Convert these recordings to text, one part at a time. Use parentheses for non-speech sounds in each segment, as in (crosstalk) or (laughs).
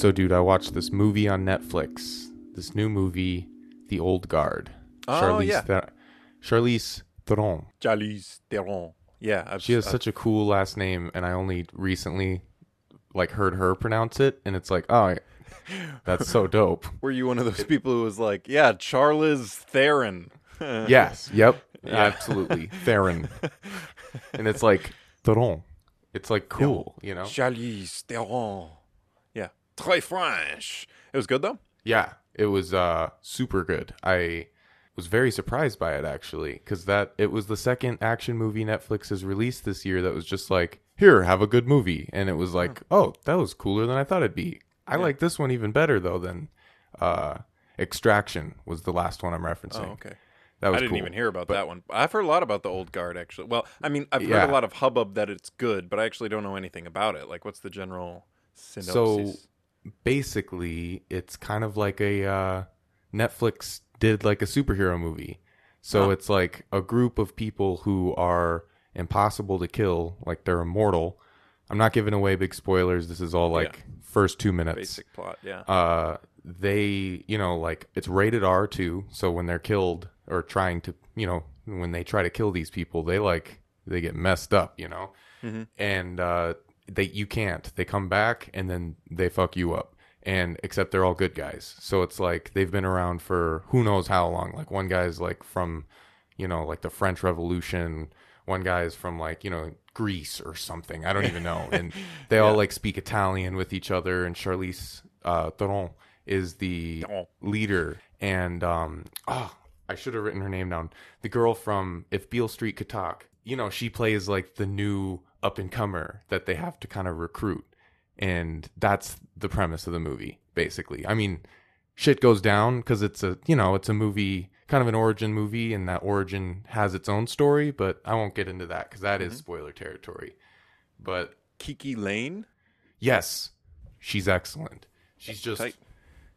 So, dude, I watched this movie on Netflix. This new movie, The Old Guard. Oh, yeah. Ther- Charlize Theron. Charlize Theron. Yeah, I've, She has I've- such a cool last name, and I only recently like heard her pronounce it, and it's like, oh, (laughs) that's so dope. Were you one of those people who was like, "Yeah, Charlize Theron"? (laughs) yes. Yep. (laughs) Yeah. Absolutely. Theron. and it's like Theron. It's like cool, you know? Charlize Theron. Très French. It was good though. Yeah, it was uh super good. I was very surprised by it actually cuz that it was the second action movie Netflix has released this year that was just like, "Here, have a good movie." And it was like, "Oh, that was cooler than I thought it'd be." I Yeah. like this one even better though than uh Extraction was the last one I'm referencing. Oh, okay. That was I didn't cool. even hear about But- that one. I've heard a lot about the old guard actually. Well, I mean, I've Yeah. heard a lot of hubbub that it's good, but I actually don't know anything about it. Like, what's the general synopsis? Basically it's kind of like a uh, Netflix did like a superhero movie. So Huh. it's like a group of people who are impossible to kill, like they're immortal. I'm not giving away big spoilers. This is all like first 2 minutes. Basic plot, yeah. Uh they, you know, like it's rated R too, so when they're killed or trying to, you know, when they try to kill these people, they like they get messed up, you know Mhm. and uh, they you can't. They come back and then they fuck you up. And except they're all good guys, so it's like they've been around for who knows how long. Like one guy's like from, you know, like the French Revolution. One guy's from like you know Greece or something. I don't even know. And they all (laughs) like speak Italian with each other. And Charlize uh, Theron is the Theron. leader. And um, oh, I should have written her name down. The girl from If Beale Street Could Talk. You know, she plays like the new up and comer that they have to kind of recruit. And that's the premise of the movie, basically. I mean, shit goes down because it's a, you know, it's a movie, kind of an origin movie, and that origin has its own story, but I won't get into that because that is Mhm. spoiler territory. But KiKi Layne. yes, she's excellent. She's just, Tight.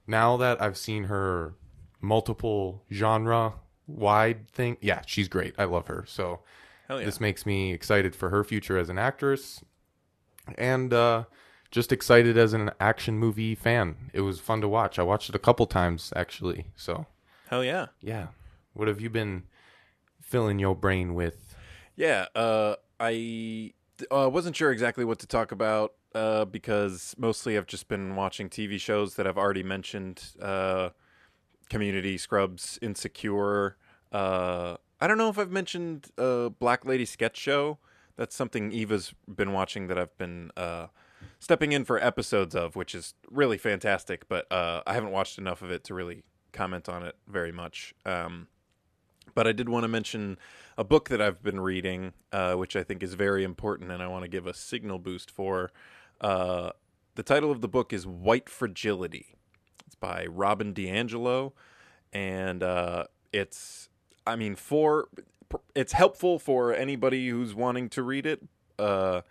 now that I've seen her multiple genre wide thing, yeah, she's great. I love her. So Hell yeah. this makes me excited for her future as an actress and uh, just excited as an action movie fan. It was fun to watch. I watched it a couple times actually. So Hell yeah. yeah, what have you been filling your brain with? Yeah, uh, I uh, wasn't sure exactly what to talk about uh, because mostly I've just been watching TV shows that I've already mentioned. Uh, Community, Scrubs, Insecure. I don't know if I've mentioned uh, Black Lady Sketch Show. That's something Eva's been watching that I've been uh, stepping in for episodes of, which is really fantastic. But uh, I haven't watched enough of it to really comment on it very much. Um, but I did want to mention a book that I've been reading, uh, which I think is very important, and I want to give a signal boost for. Uh, the title of the book is White Fragility. It's by Robin DiAngelo, and uh, it's, I mean, for it's helpful for anybody who's wanting to read it, uh,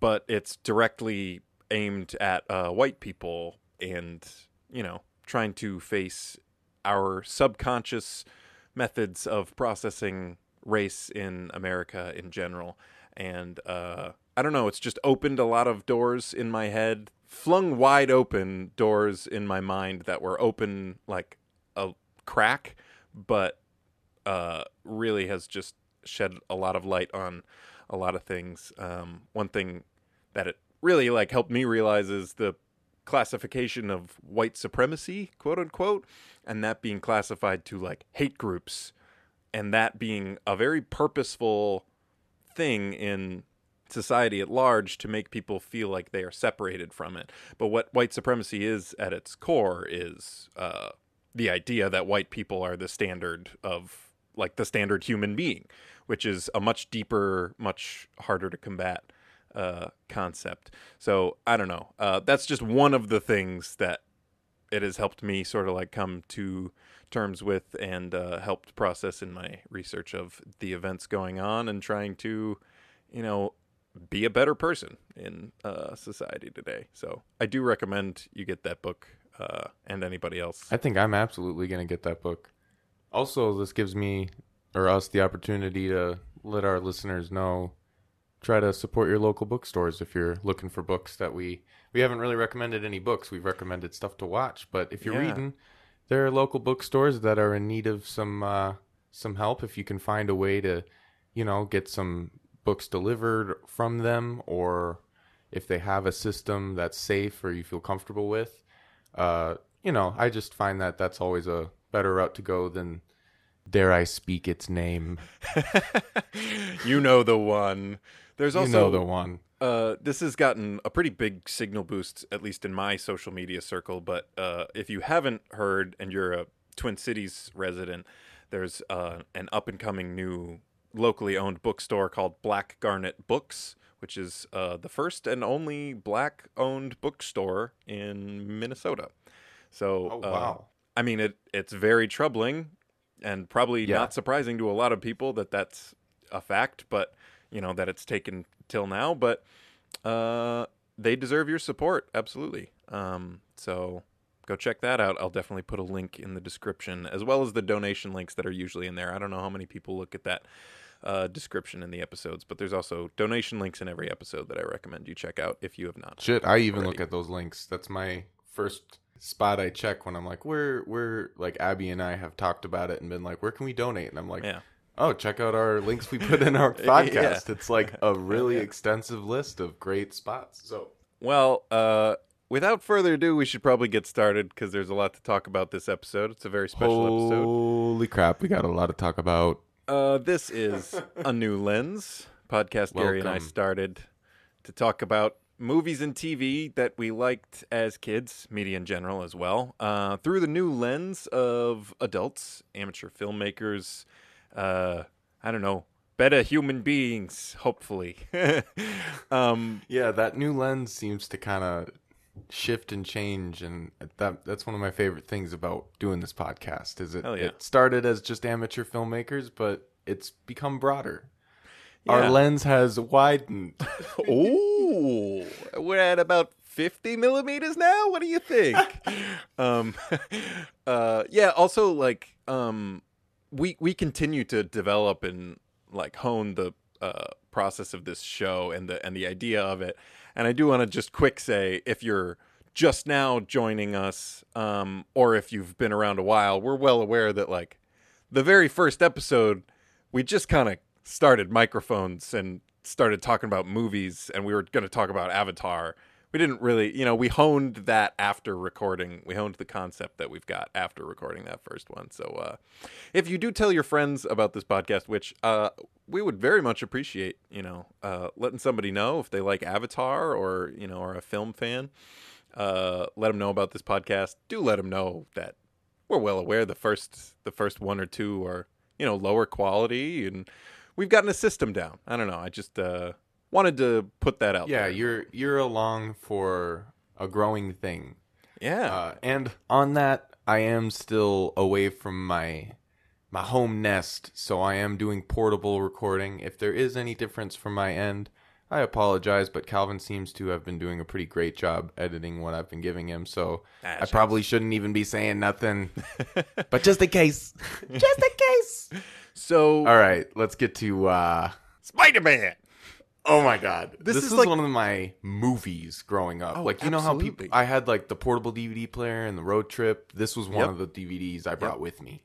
but it's directly aimed at uh, white people, and you know, trying to face our subconscious methods of processing race in America in general. And uh, I don't know, it's just opened a lot of doors in my head, flung wide open doors in my mind that were open like a crack, but uh, really has just shed a lot of light on a lot of things. Um, one thing that it really like helped me realize is the classification of white supremacy, quote unquote, and that being classified to like hate groups, and that being a very purposeful thing in society at large to make people feel like they are separated from it. But what white supremacy is at its core is uh, the idea that white people are the standard of like the standard human being, which is a much deeper, much harder to combat uh, concept. So I don't know. Uh, that's just one of the things that it has helped me sort of like come to terms with and uh, helped process in my research of the events going on and trying to, you know, be a better person in uh, society today. So I do recommend you get that book uh, and anybody else. I think I'm absolutely going to get that book. Also, this gives me or us the opportunity to let our listeners know try to support your local bookstores if you're looking for books that we we haven't really recommended any books. We've recommended stuff to watch, but if you're Yeah. reading, there are local bookstores that are in need of some uh, some help. If you can find a way to, you know, get some books delivered from them, or if they have a system that's safe or you feel comfortable with, uh, you know, I just find that that's always a better route to go than dare I speak its name. (laughs) you know the one. There's also you know the one. uh, this has gotten a pretty big signal boost, at least in my social media circle. But uh, if you haven't heard and you're a Twin Cities resident, there's uh, an up and coming new locally owned bookstore called Black Garnet Books, which is uh, the first and only black owned bookstore in Minnesota. So, Oh uh, wow. I mean, it it's very troubling and probably Yeah. not surprising to a lot of people that that's a fact, but you know that it's taken till now. But uh, they deserve your support, absolutely. Um, so go check that out. I'll definitely put a link in the description as well as the donation links that are usually in there. I don't know how many people look at that uh, description in the episodes, but there's also donation links in every episode that I recommend you check out if you have not. Shit, I even already. look at those links. That's my first spot I check when I'm like, where, where, like Abby and I have talked about it and been like, where can we donate? And I'm like, Yeah. oh, check out our links we put in (laughs) our podcast. It's like a (laughs) really Yeah. extensive list of great spots. So Well, uh, without further ado, we should probably get started because there's a lot to talk about this episode. It's a very special episode. holy crap, we got a lot to talk about. Uh, this is a new lens (laughs) podcast. Gary and I started to talk about movies and TV that we liked as kids, media in general as well, uh, through the new lens of adults, amateur filmmakers. Uh, I don't know, better human beings, hopefully. (laughs) um, Yeah, that new lens seems to kind of shift and change and that that's one of my favorite things about doing this podcast is it, yeah. it started as just amateur filmmakers but it's become broader. Our lens has widened (laughs) Oh, we're at about 50 millimeters now. What do you think? (laughs) um, (laughs) uh, yeah. Also, like, um, we we continue to develop and like hone the uh, process of this show and the and the idea of it. And I do want to just quick say, if you're just now joining us, um, or if you've been around a while, we're well aware that like the very first episode, we just kind of started microphones and started talking about movies, and we were going to talk about Avatar. We didn't really, you know, we honed that after recording. We honed the concept that we've got after recording that first one. So, uh, if you do tell your friends about this podcast, which uh, we would very much appreciate, you know, uh, letting somebody know if they like Avatar or you know are a film fan, uh, let them know about this podcast. Do let them know that we're well aware the first the first one or two are you know lower quality and we've gotten a system down. I don't know. I just uh, wanted to put that out. yeah there. you're you're along for a growing thing yeah. uh, and on that i am still away from my my home nest so i am doing portable recording if there is any difference from my end i apologize but calvin seems to have been doing a pretty great job editing what i've been giving him so Ah, i probably shouldn't even be saying nothing (laughs) but just in case (laughs) just in case so all right let's get to uh Spider Man. Oh my god. This This, is is, like- one of my movies growing up. Oh, like you know how people I had like the portable DVD player and the road trip. This was one Yep. of the DVDs I brought with me.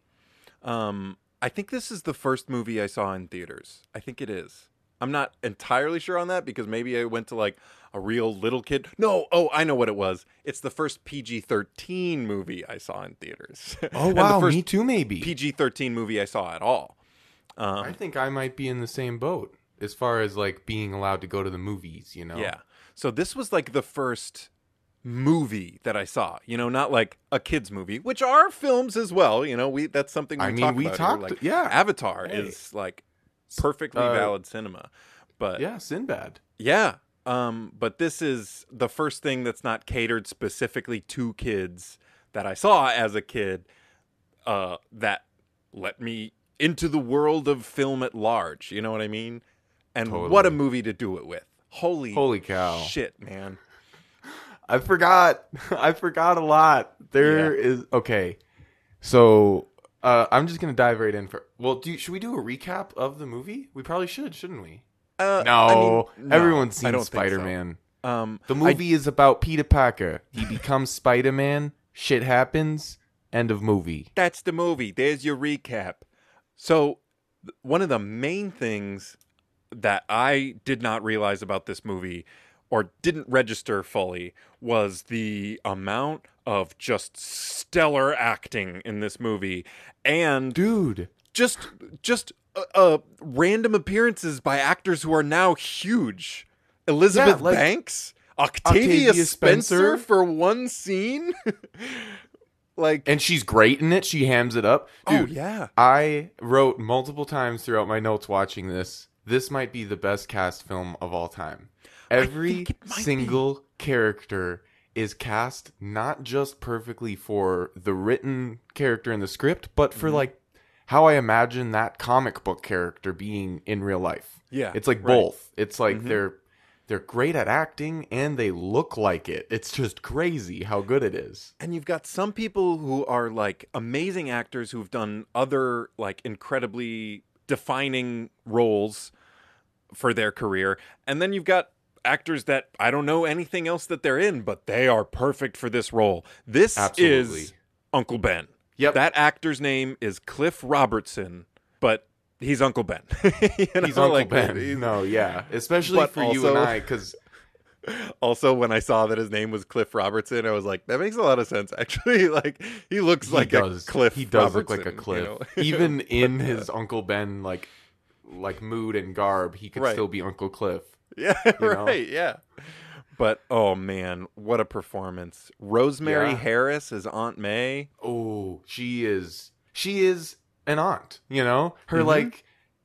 Um, I think this is the first movie I saw in theaters. I think it is. I'm not entirely sure on that because maybe I went to like a real little kid. No, oh, I know what it was. It's the first PG-13 movie I saw in theaters. (laughs) Oh And the wow, first me too maybe. PG-13 movie I saw at all. Um, I think I might be in the same boat as far as like being allowed to go to the movies, you know. Yeah. So this was like the first movie that I saw. You know, not like a kids movie, which are films as well. You know, we that's something we I mean, talk we about talked- Like, yeah. Avatar Hey. is like perfectly Uh, valid cinema, but Yeah, Sinbad. yeah. Um, but this is the first thing that's not catered specifically to kids that I saw as a kid. Uh, that let me into the world of film at large. You know what I mean? And what a movie to do it with! Holy Holy cow. shit, man! I forgot. (laughs) I forgot a lot. There is okay. So uh, I'm just gonna dive right in for. Well, do you, should we do a recap of the movie? We probably should, shouldn't we? Uh, No, I mean, no, everyone's seen so. Spider Man. Um, The I- movie is about Peter Parker. He (laughs) becomes Spider Man. Shit happens. End of movie. that's the movie. There's your recap. So, one of the main things that I did not realize about this movie or didn't register fully was the amount of just stellar acting in this movie and Dude. just just uh, uh random appearances by actors who are now huge. Elizabeth like- Banks, Octavia, Octavia Spencer, Spencer? for one scene. (laughs) like And she's great in it. She hams it up. Dude, oh yeah. I wrote multiple times throughout my notes watching this. This might be the best cast film of all time. Every think it might single character is cast not just perfectly for the written character in the script, but for Mm-hmm. like how I imagine that comic book character being in real life. Yeah, It's like right. both. It's like Mhm. they're they're great at acting and they look like it. It's just crazy how good it is. And you've got some people who are like amazing actors who've done other like incredibly defining roles for their career. And then you've got actors that I don't know anything else that they're in, but they are perfect for this role. This Absolutely. is Uncle Ben. Yep. That actor's name is Cliff Robertson, but he's Uncle Ben. (laughs) You know, He's Uncle like, Ben. No, yeah. Especially But for you and I, because (laughs) Also, when I saw that his name was Cliff Robertson, I was like, that makes a lot of sense. (laughs) Actually, like he looks he like does. a Cliff. He does look like a cliff. you know? Even in But, uh, his Uncle Ben like like mood and garb, he could Right. still be Uncle Cliff. (laughs) yeah, (laughs) know? right, yeah. But oh man, what a performance! Rosemary Yeah. Harris as Aunt May. Oh, she is she is an aunt, you know? Her Mhm. like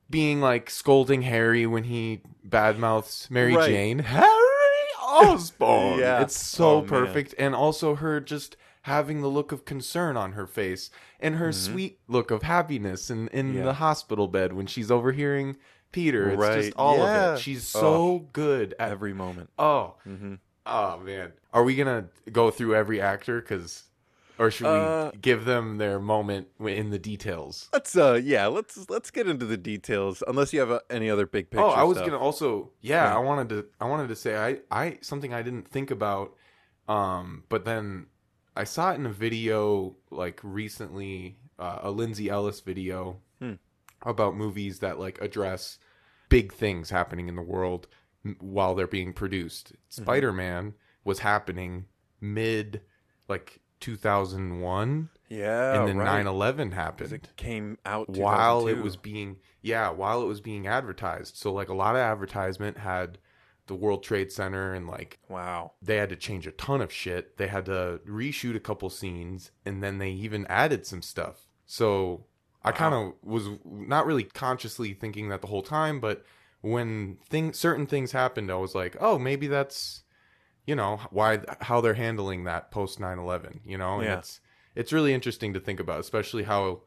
being like scolding Harry when he badmouths Mary Right. Jane. Harry Osborn. (laughs) Yeah. It's so Oh, man. perfect. And also her just having the look of concern on her face and her Mhm. sweet look of happiness in, in Yeah. the hospital bed when she's overhearing Peter. It's Right. just all Yeah. of it. She's so good at Every moment. Oh, hmm oh man. Are we gonna go through every actor? Cause or should Uh, we give them their moment in the details? Let's uh, yeah, let's let's get into the details. Unless you have uh, any other big picture. Oh, I was stuff. gonna also yeah, Yeah. I wanted to I wanted to say I I something I didn't think about, um, but then I saw it in a video like recently, uh, a Lindsay Ellis video. About movies that like address big things happening in the world while they're being produced. Mm-hmm. Spider Man was happening mid like 2001, Yeah, and then right. 9 11 'Cause happened it came out while it was being yeah while it was being advertised so like a lot of advertisement had the world trade center and like wow. they had to change a ton of shit they had to reshoot a couple scenes and then they even added some stuff so i kind of was not really consciously thinking that the whole time but when thing certain things happened i was like oh maybe that's you know why how they're handling that post 9-11 you know and Yeah. it's it's really interesting to think about especially how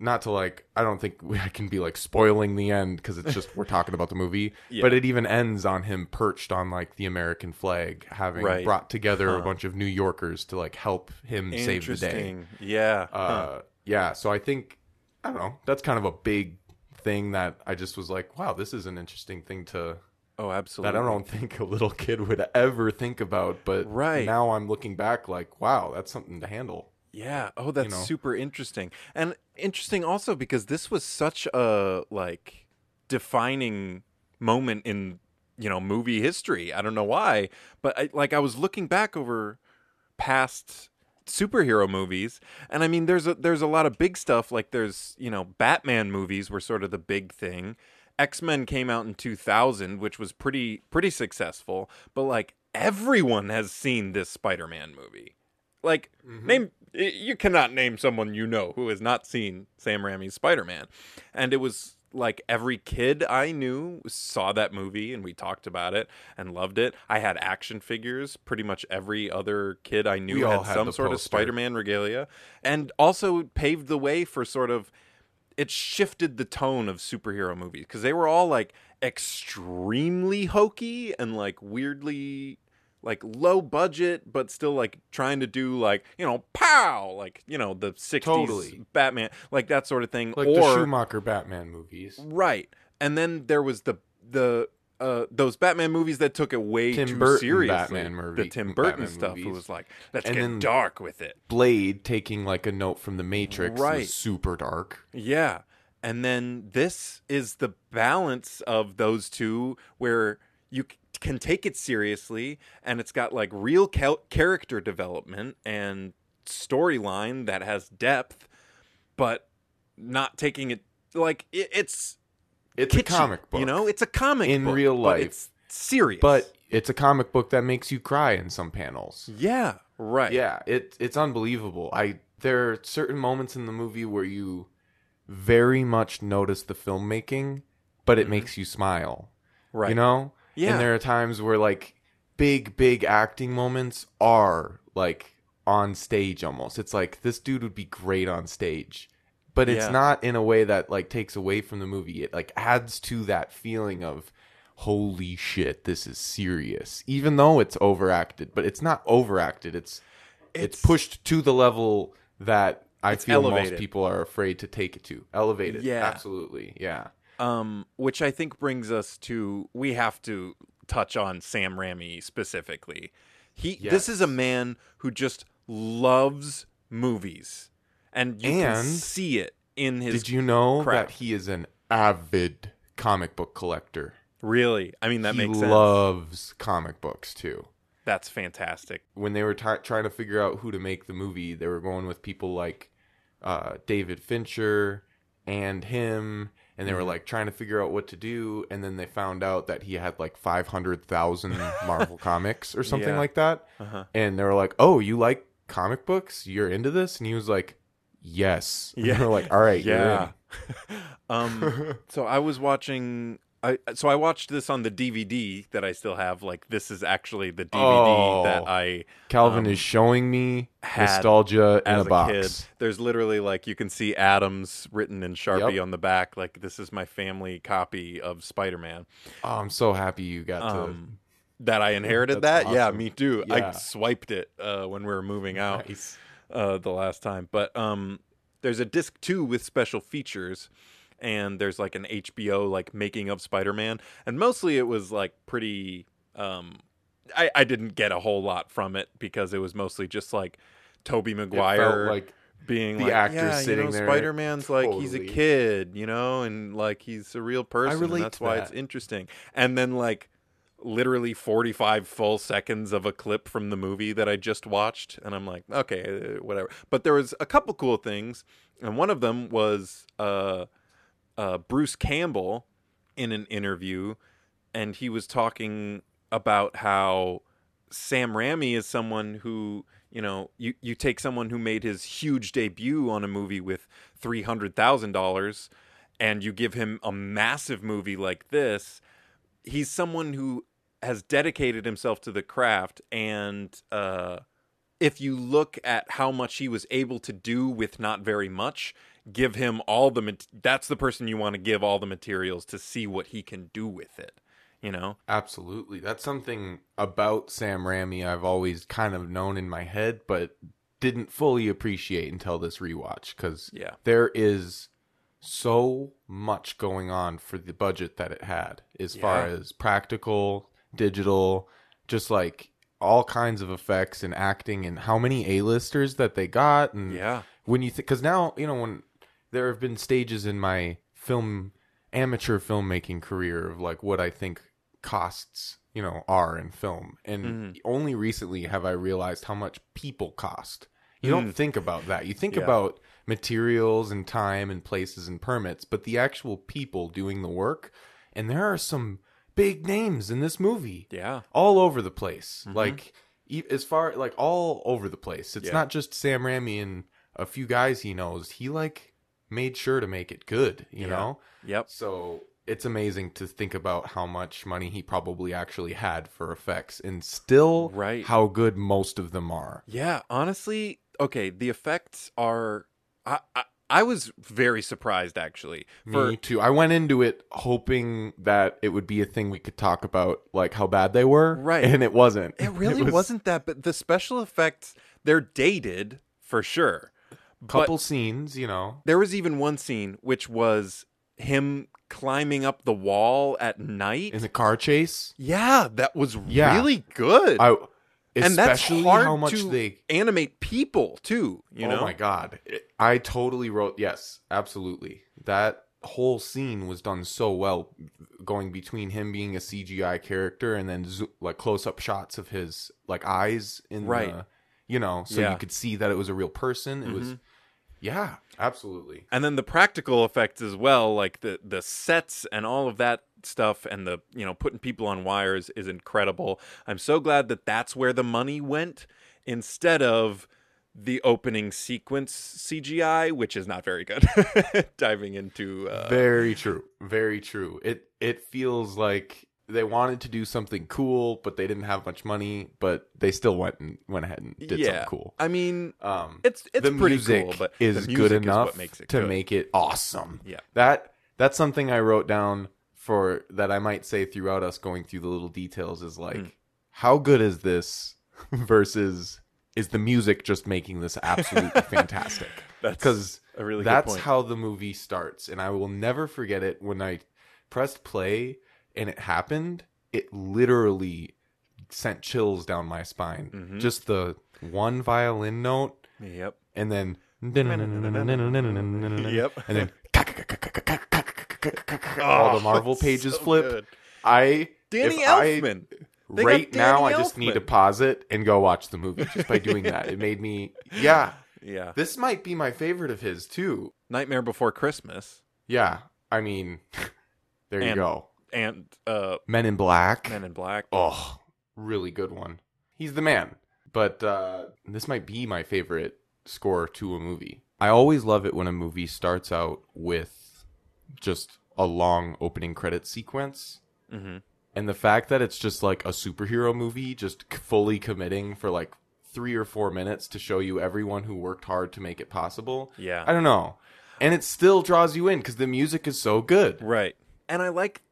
not to like i don't think (laughs) i can be like spoiling the end because it's just we're talking about the movie (laughs) Yeah. but it even ends on him perched on like the american flag having Right. brought together a bunch of new yorkers to like help him save the day Interesting. Yeah. uh Huh. yeah so i think i don't know that's kind of a big thing that i just was like wow this is an interesting thing to Oh, absolutely. that i don't think a little (laughs) kid would ever think about but Right. now i'm looking back like wow that's something to handle Yeah. Oh, that's know? super interesting. And interesting also because this was such a like defining moment in, you know, movie history. I don't know why, but I, like I was looking back over past superhero movies and I mean there's a there's a lot of big stuff like there's, you know, Batman movies were sort of the big thing. X-Men came out in 2000, which was pretty pretty successful, but like everyone has seen this Spider-Man movie. Like mm-hmm. name you cannot name someone you know who has not seen Sam Raimi's Spider-Man. And it was like every kid I knew saw that movie and we talked about it and loved it. I had action figures. Pretty much every other kid I knew had had some sort of. Spider-Man regalia and also paved the way for sort of it shifted the tone of superhero movies because they were all like extremely hokey and like weirdly like low budget but still like trying to do like you know pow like you know the 60s Totally. batman like that sort of thing like the or schumacher batman movies right and then there was the the uh, those Batman movies that took it way Tim too Burton seriously. Batman movie- the Tim Burton Batman stuff. It movies. was like, let's And get dark with it. Blade taking like a note from the Matrix Right. was super dark. Yeah. And then this is the balance of those two where you can take it seriously and it's got like real character development and storyline that has depth, but not taking it like it, it's It's kitschy, a comic book, You know, it's a comic In book, real but life. It's serious. but it's a comic book that makes you cry in some panels. yeah, right. Yeah, it it's unbelievable. I there are certain moments in the movie where you very much notice the filmmaking, but it makes you smile. Mm-hmm. Right. You know? Yeah. And there are times where like big, big acting moments are like on stage almost. It's like this dude would be great on stage. But it's Yeah. not in a way that like takes away from the movie. It like adds to that feeling of holy shit, this is serious. Even though it's overacted, but it's not overacted. It's it's, It's- pushed to the level that I feel elevated. most people are afraid to take it to. Elevated. Yeah. Absolutely. Yeah. Um, which I think brings us to we have to touch on Sam Raimi specifically. He this is a man who just loves movies, and you can see it in his. Did you know crap. that he is an avid comic book collector? really? I mean, that he makes sense. loves comic books too. That's fantastic. When they were t- trying to figure out who to make the movie, they were going with people like uh, David Fincher and him, and they Mm-hmm. were like trying to figure out what to do. And then they found out that he had like five hundred thousand (laughs) Marvel comics or something Yeah. like that. Uh-huh. And they were like, "Oh, you like comic books? You're into this?" And he was like, "Yes." And Yeah. they were like, "All right, you're Yeah. in." (laughs) um. So I was watching. I so I watched this on the DVD that I still have. Like this is actually the DVD Oh. that I Calvin um, is showing me nostalgia in as a a, box. kid. There's literally like you can see Adams written in Sharpie Yep. on the back. Like this is my family copy of Spider-Man. Oh, I'm so happy you got Um, that I inherited that. Yeah, me too. I swiped it uh, when we were moving out Nice. uh, the last time. But um, there's a disc two with special features, and there's like an HBO like making of Spider-Man, and mostly it was like pretty. Um, I I didn't get a whole lot from it because it was mostly just like Tobey Maguire felt like being the like, actor yeah, sitting you know, there. Spider-Man's like he's a kid, you know, and like he's a real person. and that's why it's interesting. And then like literally 45 full seconds of a clip from the movie that I just watched and I'm like, okay, whatever. But there was a couple cool things, and one of them was uh uh Bruce Campbell in an interview and he was talking about how Sam Raimi is someone who, you know, you, you take someone who made his huge debut on a movie with $300,000 and you give him a massive movie like this. He's someone who has dedicated himself to the craft. And uh, if you look at how much he was able to do with not very much, give him all the, mat- that's the person you want to give all the materials to see what he can do with it, you know? absolutely. That's something about Sam Raimi I've always kind of known in my head, but didn't fully appreciate until this rewatch because Yeah. there is so much going on for the budget that it had as far as practical, digital, just like all kinds of effects and acting and how many A-listers that they got and Yeah. when you think because now you know when there have been stages in my film amateur filmmaking career of like what i think costs you know are in film and Mhm. only recently have i realized how much people cost you don't Mm. think about that you think Yeah. about materials and time and places and permits but the actual people doing the work and there are some big names in this movie Yeah. all over the place. Mhm. Like as far like all over the place. It's Yeah. not just Sam Raimi and a few guys he knows. He like made sure to make it good, you Yeah. know? Yep. So it's amazing to think about how much money he probably actually had for effects and still Right. how good most of them are. Yeah, honestly, okay, the effects are I I, I was very surprised actually. For Me too. I went into it hoping that it would be a thing we could talk about, like how bad they were, Right. And it wasn't. it really (laughs) was was, not that but the special effects they're dated for sure. Couple But scenes, you know. there was even one scene which was him climbing up the wall at night. in the car chase. yeah, that was Yeah. really good. I and that's hard how much to they animate people too. You know, oh my god i totally wrote yes absolutely that whole scene was done so well going between him being a cgi character and then zo- like close-up shots of his like eyes in Right. the you know so Yeah. you could see that it was a real person it Mm-hmm. was yeah absolutely and then the practical effects as well, like the the sets and all of that stuff, and the you know putting people on wires is incredible. I'm so glad that that's where the money went instead of the opening sequence CGI, which is not very good. (laughs) Diving into uh, very true very true it it feels like they wanted to do something cool but they didn't have much money but they still went and went ahead and did yeah, something cool I mean, um it's it's the pretty music cool, but is the music good is enough it to good. make it awesome. Yeah. That that's something I wrote down for that I might say throughout us going through the little details is like Hmm. how good is this (laughs) versus is the music just making this absolutely (laughs) fantastic? That's a really good that's how the movie starts and I will never forget it when I pressed play and it happened. It literally sent chills down my spine. Mhm. Just the one violin note Yep. and then Yep. (laughs) and then all the Marvel (laughs) pages so flip. good. I Danny I- Elfman. Right now I just need to pause it and go watch the movie just by doing that. It made me yeah. (laughs) Yeah. This might be my favorite of his too. Nightmare Before Christmas Yeah, I mean, there you go. And uh, Men in Black. Men in Black. Oh, really good one. He's the man. But uh, this might be my favorite score to a movie. I always love it when a movie starts out with just a long opening credit sequence. hmm And the fact that it's just like a superhero movie, just fully committing for like three or four minutes to show you everyone who worked hard to make it possible. Yeah. I don't know. And it still draws you in because the music is so good. Right. And I like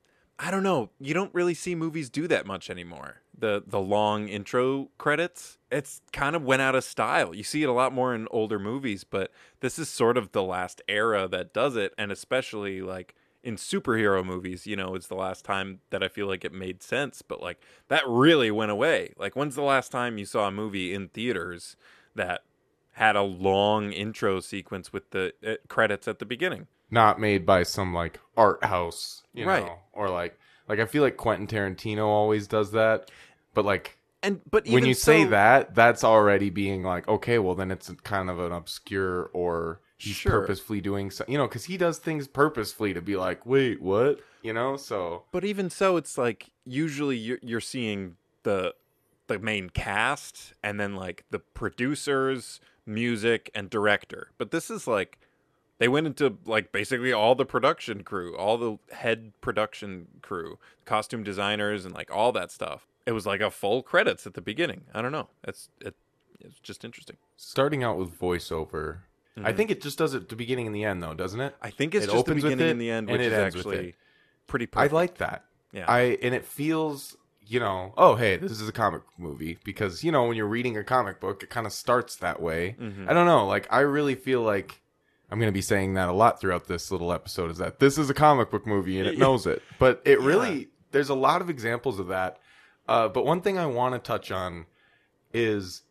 I don't know, you don't really see movies do that much anymore. The the long intro credits, it's kind of went out of style. You see it a lot more in older movies, but this is sort of the last era that does it and especially like in superhero movies, you know, it's the last time that I feel like it made sense, but like that really went away. Like when's the last time you saw a movie in theaters that had a long intro sequence with the uh, credits at the beginning? Not made by some like art house, you Right. know, or like like I feel like Quentin Tarantino always does that, but like And but when you say that, that's already being like okay, well then it's kind of an obscure or he's Sure. purposefully doing so, you know, because he does things purposefully to be like, wait, what, you know, so But even so, it's like usually you're, you're seeing the the main cast and then like the producers, music, and director. But this is like they went into like basically all the production crew, all the head production crew, costume designers, and like all that stuff. It was like a full credits at the beginning. I don't know. It's it, it's just interesting. starting out with voiceover. I Mhm. think it just does it the beginning and the end though, doesn't it? I think it's It just the beginning it and the end, which is actually pretty. I like that. Yeah. I and it feels, you know, oh hey, this is a comic movie because you know when you're reading a comic book, it kind of starts that way. Mhm. I don't know, like I really feel like I'm going to be saying that a lot throughout this little episode is that this is a comic book movie and it (laughs) knows it. But it Yeah. really there's a lot of examples of that. Uh, but one thing I want to touch on is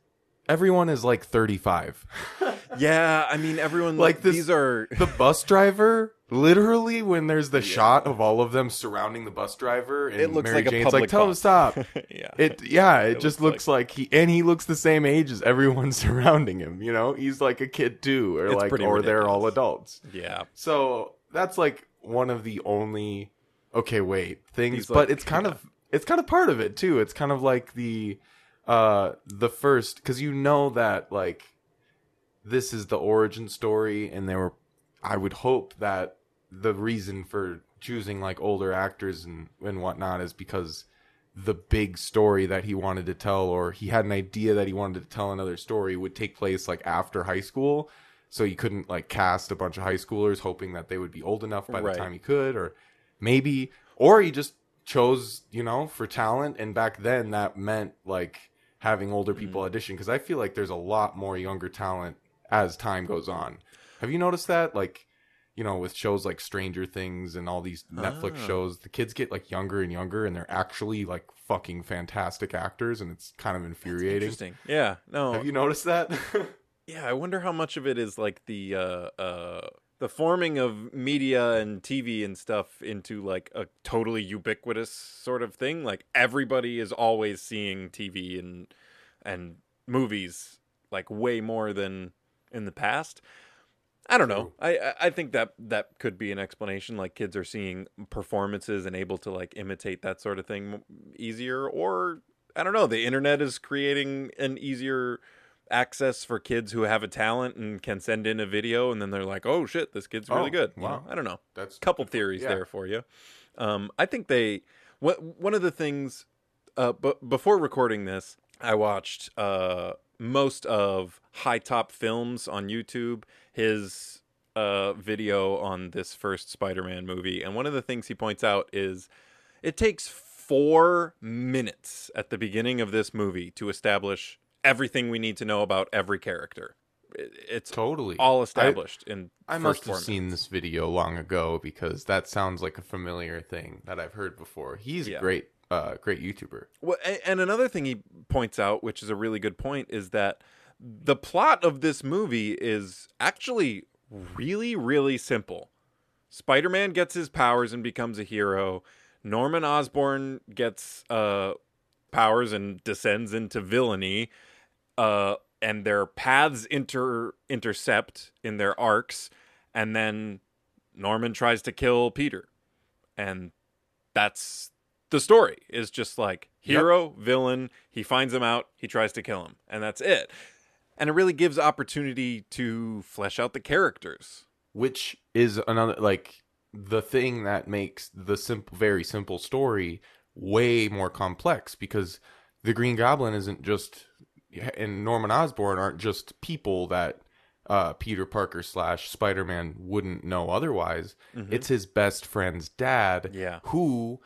everyone is like 35. (laughs) Yeah, I mean everyone Like like this- these are (laughs) the bus driver literally when there's the shot of all of them surrounding the bus driver and It looks Mary like a Jane's public like tell him to bus." stop (laughs) yeah. it yeah it, It just looks looks like, he and he looks the same age as everyone (laughs) surrounding him you know he's like a kid too or It's like or they're all adults yeah. so that's like one of the only okay wait things He's but it's kind yeah. of it's kind of part of it too it's kind of like the uh the first because you know that like this is the origin story and they were i would hope that the reason for choosing like older actors and and whatnot is because the big story that he wanted to tell or he had an idea that he wanted to tell another story would take place like after high school. So he couldn't like cast a bunch of high schoolers hoping that they would be old enough by Right. the time he could or maybe or he just chose you know for talent. And back then that meant like having older people mm-hmm. audition because i feel like there's a lot more younger talent as time goes on. Have you noticed that? Like you know, with shows like Stranger Things and all these Netflix Ah. shows, the kids get like younger and younger, and they're actually like fucking fantastic actors, and it's kind of infuriating. Interesting. Yeah. No. Have you noticed that? (laughs) Yeah, I wonder how much of it is like the uh uh the forming of media and TV and stuff into like a totally ubiquitous sort of thing. Like everybody is always seeing TV and and movies like way more than in the past. I don't know. I I- think that that could be an explanation. Like kids are seeing performances and able to like imitate that sort of thing easier, or I don't know. The internet is creating an easier access for kids who have a talent and can send in a video, and then they're like, "Oh shit, this kid's really Oh, good." You wow. know? I don't know That's couple theories Yeah. there for you. Um, I think they what one of the things. Uh, but before recording this, I watched uh most of High Top Films on YouTube. His uh video on this first Spider-Man movie, and one of the things he points out is it takes four minutes at the beginning of this movie to establish everything we need to know about every character. It's totally all established in I first must have seen this video long ago because that sounds like a familiar thing that I've heard before. He's Yeah. a great, uh, great YouTuber. Well, and another thing he points out, which is a really good point, is that the plot of this movie is actually really, really simple. Spider Man gets his powers and becomes a hero. Norman Osborn gets uh, powers and descends into villainy. Uh, and their paths inter intercept in their arcs, and then Norman tries to kill Peter, and that's the story. Is just like hero, villain. He finds him out. He tries to kill him, and that's it. And it really gives opportunity to flesh out the characters. which is another like the thing that makes the simple very simple story way more complex because the green goblin isn't just and norman osborn aren't just people that uh, peter parker slash spider-man wouldn't know otherwise it's his best friend's dad Mm-hmm. Yeah. who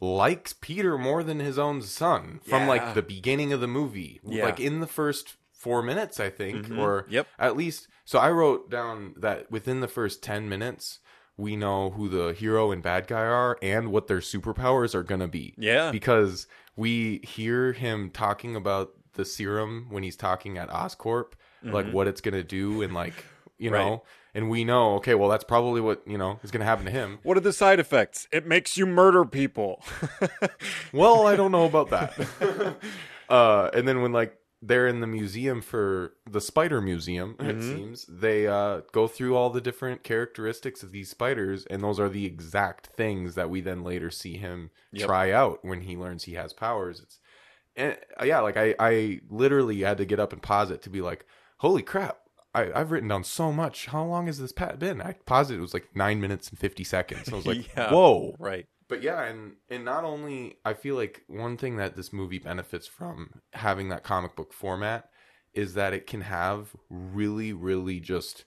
likes peter more than his own son from Yeah. like the beginning of the movie Yeah. like in the first four minutes i think Mhm. or Yep. at least so i wrote down that within the first 10 minutes we know who the hero and bad guy are and what their superpowers are going to be Yeah. because we hear him talking about the serum when he's talking at oscorp like what it's going to do and like you Mm-hmm. Right. know and we know okay well that's probably what you know is going to happen to him What are the side effects? It makes you murder people. (laughs) well i don't know about that (laughs) uh and then when like they're in the museum for the spider museum it Mhm. seems they uh go through all the different characteristics of these spiders and those are the exact things that we then later see him Yep. try out when he learns he has powers it's and uh, yeah like i i literally had to get up and pause it to be like holy crap I, I've written down so much. How long has this pat been? I paused it. It was like nine minutes and fifty seconds. I was like, (laughs) Yeah. "Whoa!" right. But yeah, and and not only I feel like one thing that this movie benefits from having that comic book format is that it can have really, really just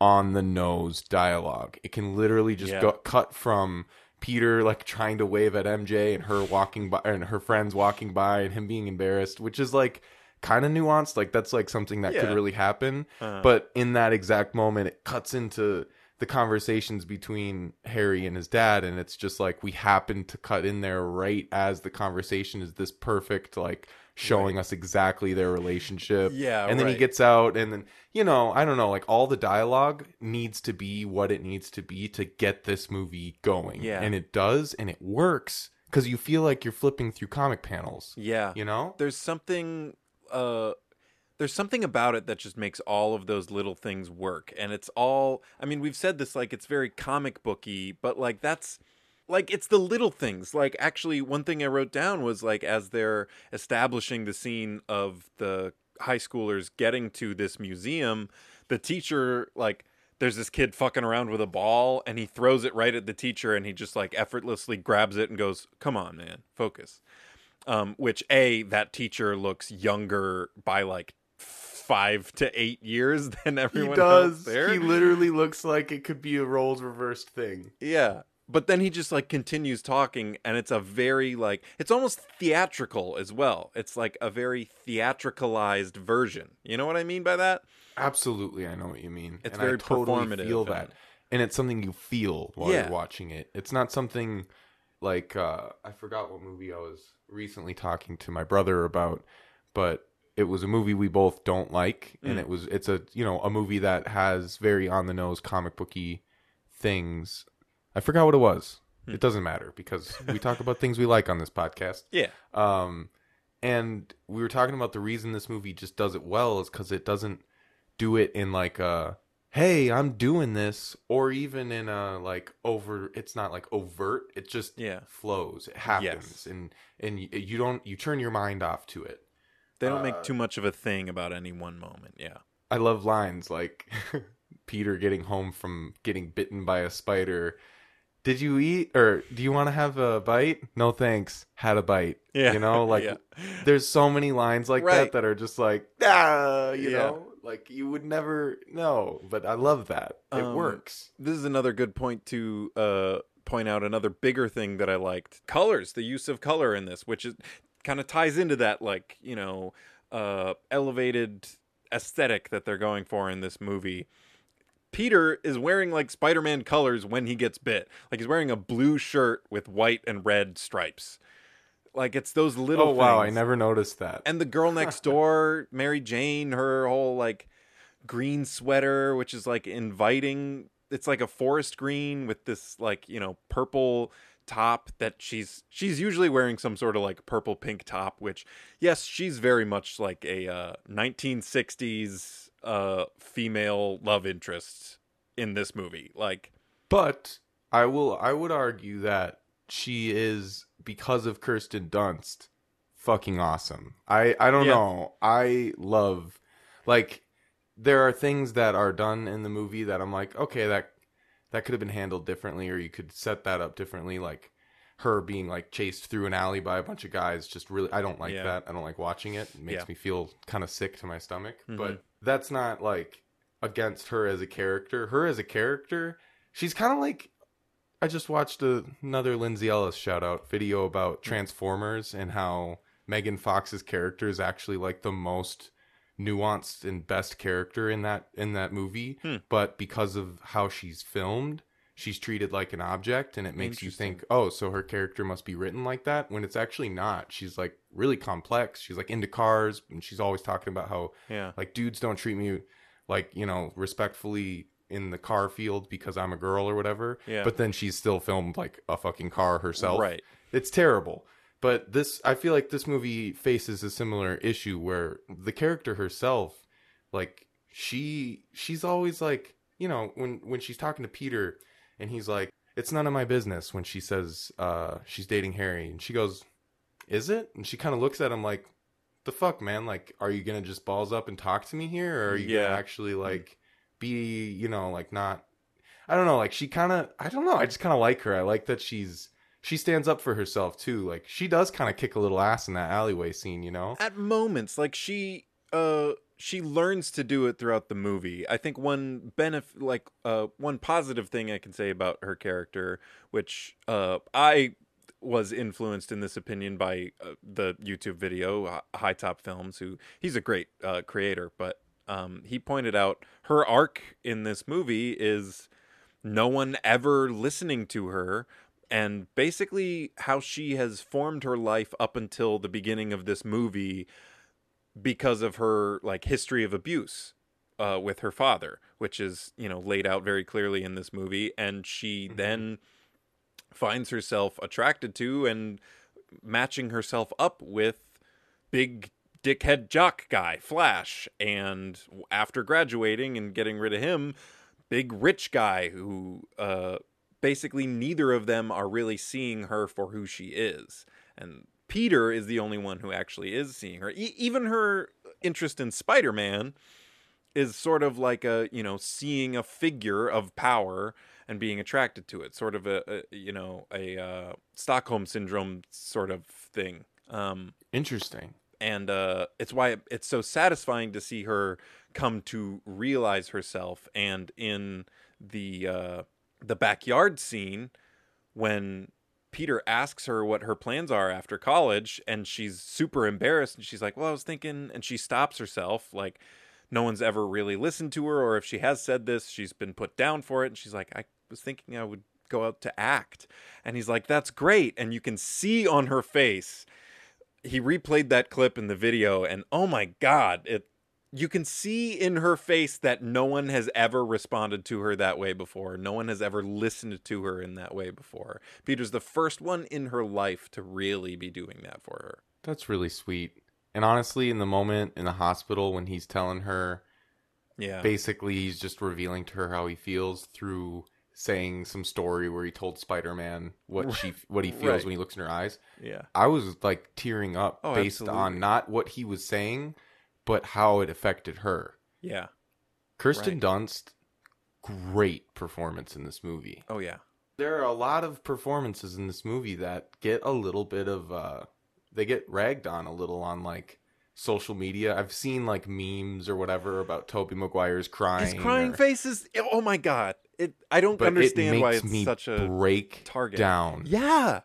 on the nose dialogue. It can literally just Yeah. go cut from Peter like trying to wave at MJ and her walking by and her friends walking by and him being embarrassed, which is like kind of nuanced. Like that's like something that could really happen. Uh, But in that exact moment, it cuts into the conversations between Harry and his dad, and it's just like we happen to cut in there right as the conversation is this perfect, like showing us exactly their relationship. Yeah, and then he gets out, and then you know, I don't know, like all the dialogue needs to be what it needs to be to get this movie going. Yeah. and it does, and it works because you feel like you're flipping through comic panels. yeah. You know, there's something uh there's something about it that just makes all of those little things work. And it's all i mean we've said this like it's very comic booky but like that's like it's the little things. Like actually one thing i wrote down was like as they're establishing the scene of the high schoolers getting to this museum the teacher like there's this kid fucking around with a ball and he throws it right at the teacher and he just like effortlessly grabs it and goes come on man focus um, which a that teacher looks younger by like five to eight years (laughs) than everyone else there. He literally looks like it could be a roles reversed thing. yeah, but then he just like continues talking, and it's a very like it's almost theatrical as well. It's like a very theatricalized version. You know what I mean by that? Absolutely, I know what you mean. It's and very I totally performative Feel that, and it's something you feel while Yeah. you're watching it. It's not something like uh, I forgot what movie I was recently talking to my brother about, but it was a movie we both don't like, and Mm. it was it's a you know a movie that has very on the nose comic booky things. I forgot what it was. Hmm. It doesn't matter because (laughs) we talk about things we like on this podcast. Yeah. Um, and we were talking about the reason this movie just does it well is because it doesn't do it in like a hey i'm doing this or even in a like over it's not like overt it just Yeah. flows it happens Yes. and and you, you don't you turn your mind off to it They don't Uh, make too much of a thing about any one moment. Yeah. i love lines like (laughs) peter getting home from getting bitten by a spider did you eat or do you want to have a bite no thanks had a bite Yeah. you know like (laughs) Yeah. there's so many lines like Right. that that are just like ah you Yeah. know like you would never know but i love that it Um, works This is another good point to uh, point out another bigger thing that I liked. Colors, the use of color in this, which is kind of ties into that like, you know, uh, elevated aesthetic that they're going for in this movie. Peter is wearing like Spider-Man colors when he gets bit. Like he's wearing a blue shirt with white and red stripes. Like it's those little oh wow i never noticed that And the girl next (laughs) door, Mary Jane, her whole like green sweater, which is like inviting. It's like a forest green with this like you know purple top that she's she's usually wearing some sort of like purple pink top. Which yes, she's very much like a uh, 1960s uh, female love interest in this movie. Like but i will i would argue that she is because of kirsten dunst fucking awesome i i don't Yeah. know i love like there are things that are done in the movie that i'm like okay that that could have been handled differently or you could set that up differently like her being like chased through an alley by a bunch of guys just really i don't like Yeah. that i don't like watching it it makes Yeah. me feel kind of sick to my stomach Mhm. but that's not like against her as a character her as a character she's kind of like i just watched a, another lindsay ellis shout out video about transformers and how megan fox's character is actually like the most nuanced and best character in that in that movie. Hmm. but because of how she's filmed she's treated like an object and it makes you think oh so her character must be written like that? When it's actually not. She's like really complex. She's like into cars and she's always talking about how yeah, like dudes don't treat me like you know respectfully in the car field because i'm a girl or whatever Yeah. but then she's still filmed like a fucking car herself right. it's terrible but this i feel like this movie faces a similar issue where the character herself like she she's always like you know when when she's talking to peter and he's like it's none of my business when she says uh she's dating harry and she goes is it and she kind of looks at him like the fuck man like are you gonna just balls up and talk to me here or are you Yeah. gonna actually like be you know like not i don't know like she kind of i don't know i just kind of like her. I like that she's she stands up for herself too. Like she does kind of kick a little ass in that alleyway scene you know? At moments like she uh she learns to do it throughout the movie. I think one benefit like uh one positive thing i can say about her character which uh i was influenced in this opinion by uh, the youtube video high top films who he's a great uh creator but um he pointed out her arc in this movie is no one ever listening to her and basically how she has formed her life up until the beginning of this movie because of her like history of abuse uh, with her father, which is you know laid out very clearly in this movie, and she Mhm. then finds herself attracted to and matching herself up with big dickhead jock guy Flash, and after graduating and getting rid of him, big rich guy who uh, basically neither of them are really seeing her for who she is, and Peter is the only one who actually is seeing her. E- even her interest in Spider-Man is sort of like a you know seeing a figure of power and being attracted to it, sort of a, a you know a uh, Stockholm syndrome sort of thing. Um, interesting and uh, it's why it's so satisfying to see her come to realize herself. And in the uh, the backyard scene, when Peter asks her what her plans are after college, and she's super embarrassed, and she's like, "Well, I was thinking," and she stops herself, like no one's ever really listened to her, or if she has said this, she's been put down for it. And she's like, I was thinking I would go out to act. And he's like, That's great. And you can see on her face, he replayed that clip in the video, and oh my God, it you can see in her face that no one has ever responded to her that way before. No one has ever listened to her in that way before. Peter's the first one in her life to really be doing that for her. That's really sweet. And honestly, in the moment in the hospital when he's telling her, Yeah. basically he's just revealing to her how he feels through saying some story where he told Spider-Man what she (laughs) what he feels Right. when he looks in her eyes. yeah. I was like tearing up Oh, based absolutely. on not what he was saying, but how it affected her. Yeah. Kirsten Right. Dunst, great performance in this movie. Oh yeah. There are a lot of performances in this movie that get a little bit of uh they get ragged on a little on like social media. I've seen like memes or whatever about Tobey Maguire's crying. His crying or- face is oh my god. It I don't but understand it why makes it's me such a break target. down. Yeah.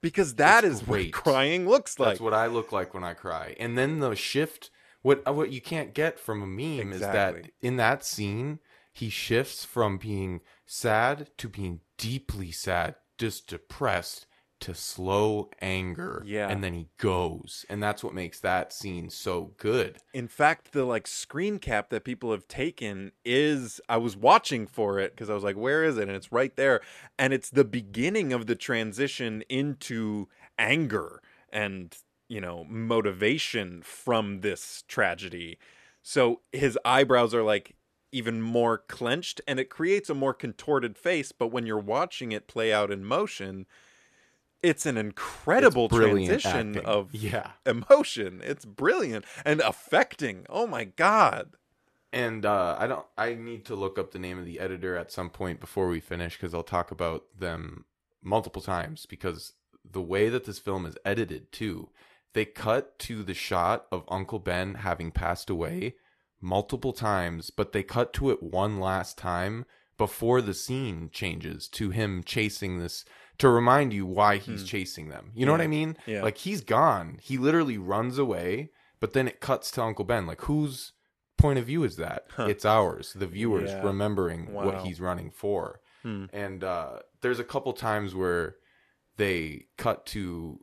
Because that It's is great. what crying looks like. That's what I look like when I cry. And then the shift what uh, what you can't get from a meme is that in that scene he shifts from being sad to being deeply sad, just depressed to slow anger. Yeah. And then he goes. And that's what makes that scene so good. In fact, the like screen cap that people have taken is I was watching for it because I was like, where is it? And it's right there. And it's the beginning of the transition into anger and, you know, motivation from this tragedy. So his eyebrows are like even more clenched and it creates a more contorted face. But when you're watching it play out in motion, it's an incredible It's transition acting. of Yeah. emotion. It's brilliant and affecting. Oh my god. And uh, I don't. I need to look up the name of the editor at some point before we finish because I'll talk about them multiple times. Because the way that this film is edited, too, they cut to the shot of Uncle Ben having passed away multiple times, but they cut to it one last time before the scene changes to him chasing this to remind you why he's chasing them. You know what Hmm. I mean? Yeah. Like he's gone. He literally runs away, but then it cuts to Uncle Ben. Like whose point of view is that? It's ours, the viewers Yeah. remembering what he's running for. Hmm. And uh there's a couple times where they cut to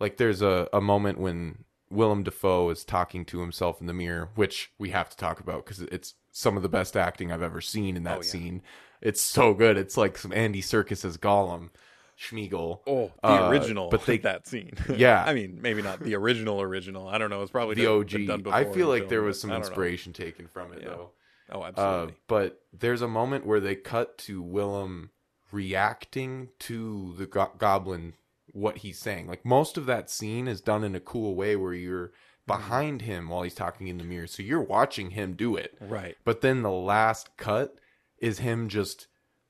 like there's a, a moment when Willem Dafoe is talking to himself in the mirror, which we have to talk about because it's some of the best acting I've ever seen in that Oh, yeah. scene. It's so good. It's like some Andy Serkis as Gollum, Sméagol. Oh, the Uh, original. but (laughs) they- that scene. (laughs) Yeah. I mean, maybe not the original original. I don't know. It's probably the done- OG. been done I feel like there was some I don't know. inspiration taken from it Yeah. though. Oh, Uh, absolutely. but there's a moment where they cut to Willem reacting to the go- goblin what he's saying. Like most of that scene is done in a cool way where you're behind him while he's talking in the mirror. So you're watching him do it. right. But then the last cut is him just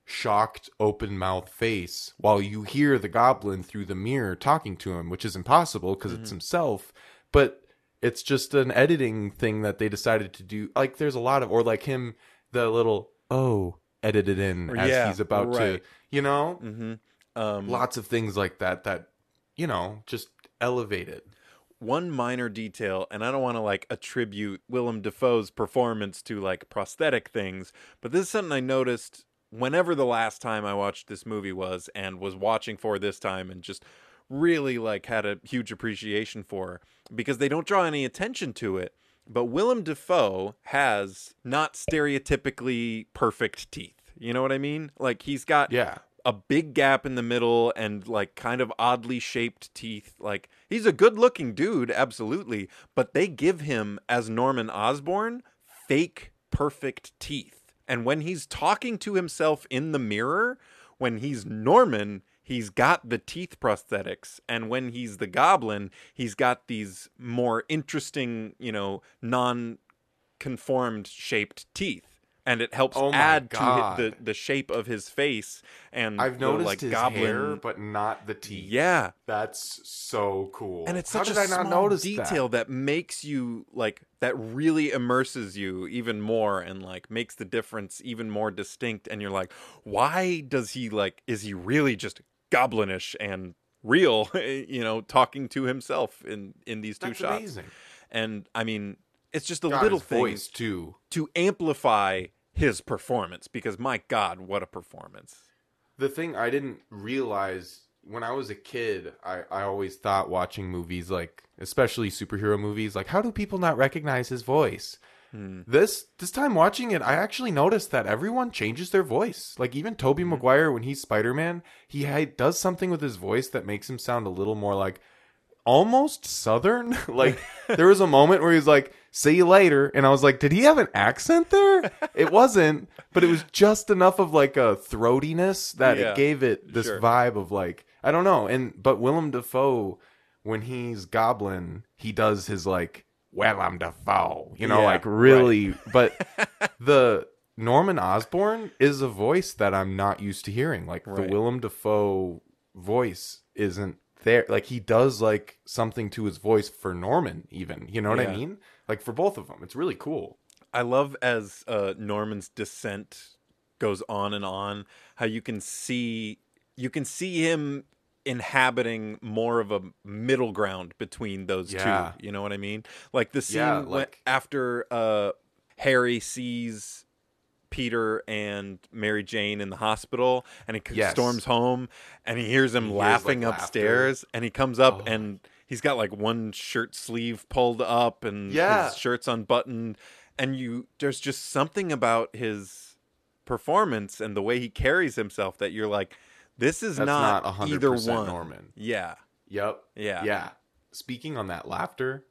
shocked open mouthed face while you hear the goblin through the mirror talking to him, which is impossible because it's himself. But it's just an editing thing that they decided to do. Like there's a lot of or like him the little oh edited in as Yeah, he's about to you know? Mm-hmm. Um, Lots of things like that that you know, just elevate it. one minor detail, and I don't want to like attribute Willem Dafoe's performance to like prosthetic things, but this is something I noticed whenever the last time I watched this movie was and was watching for this time and just really like had a huge appreciation for because they don't draw any attention to it. But Willem Dafoe has not stereotypically perfect teeth. You know what I mean? Like he's got Yeah. a big gap in the middle and like kind of oddly shaped teeth. Like he's a good looking dude, absolutely, but they give him as Norman Osborn fake perfect teeth. And when he's talking to himself in the mirror, when he's Norman, he's got the teeth prosthetics and when he's the goblin, he's got these more interesting, you know, non conformed shaped teeth. And it helps Oh add to God. hi- the, the shape of his face and I've the, noticed like his goblin hair, but not the teeth. yeah That's so cool. and it's How such did a small detail that? that? makes you like that really immerses you even more and like makes the difference even more distinct and you're like why does he like is he really just goblinish and real (laughs) you know talking to himself in in these two That's shots amazing. and I mean, it's just a God, little thing voice too. to amplify his performance because my god, what a performance. The thing I didn't realize when I was a kid, I, I always thought watching movies like, especially superhero movies, like how do people not recognize his voice? Hmm. This this time watching it, I actually noticed that everyone changes their voice. Like even Tobey Hmm. Maguire when he's Spider Man, he does something with his voice that makes him sound a little more like almost southern. (laughs) like (laughs) there was a moment where he's like, "See you later," and I was like, "Did he have an accent there?" it wasn't, but it was just enough of like a throatiness that Yeah, it gave it this sure. vibe of like I don't know. And but Willem Dafoe, when he's Goblin, he does his like Willem Dafoe, you know, Yeah, like really. But (laughs) the Norman Osborn is a voice that I'm not used to hearing. Like Right. the Willem Dafoe voice isn't there. Like he does like something to his voice for Norman, even. You know what I mean? Like for both of them, it's really cool. I love as uh, Norman's descent goes on and on, how you can see you can see him inhabiting more of a middle ground between those Yeah. two. You know what I mean? Like the scene Yeah, like- after uh, Harry sees Peter and Mary Jane in the hospital, and he Yes. storms home, and he hears him He hears, laughing like, laughter. upstairs, and he comes up Oh. and he's got like one shirt sleeve pulled up, and Yeah. his shirt's unbuttoned, and you there's just something about his performance and the way he carries himself that you're like, this is That's not, not, 100% either one. Norman. Yeah, Yep. yeah, Yeah. Speaking on that laughter,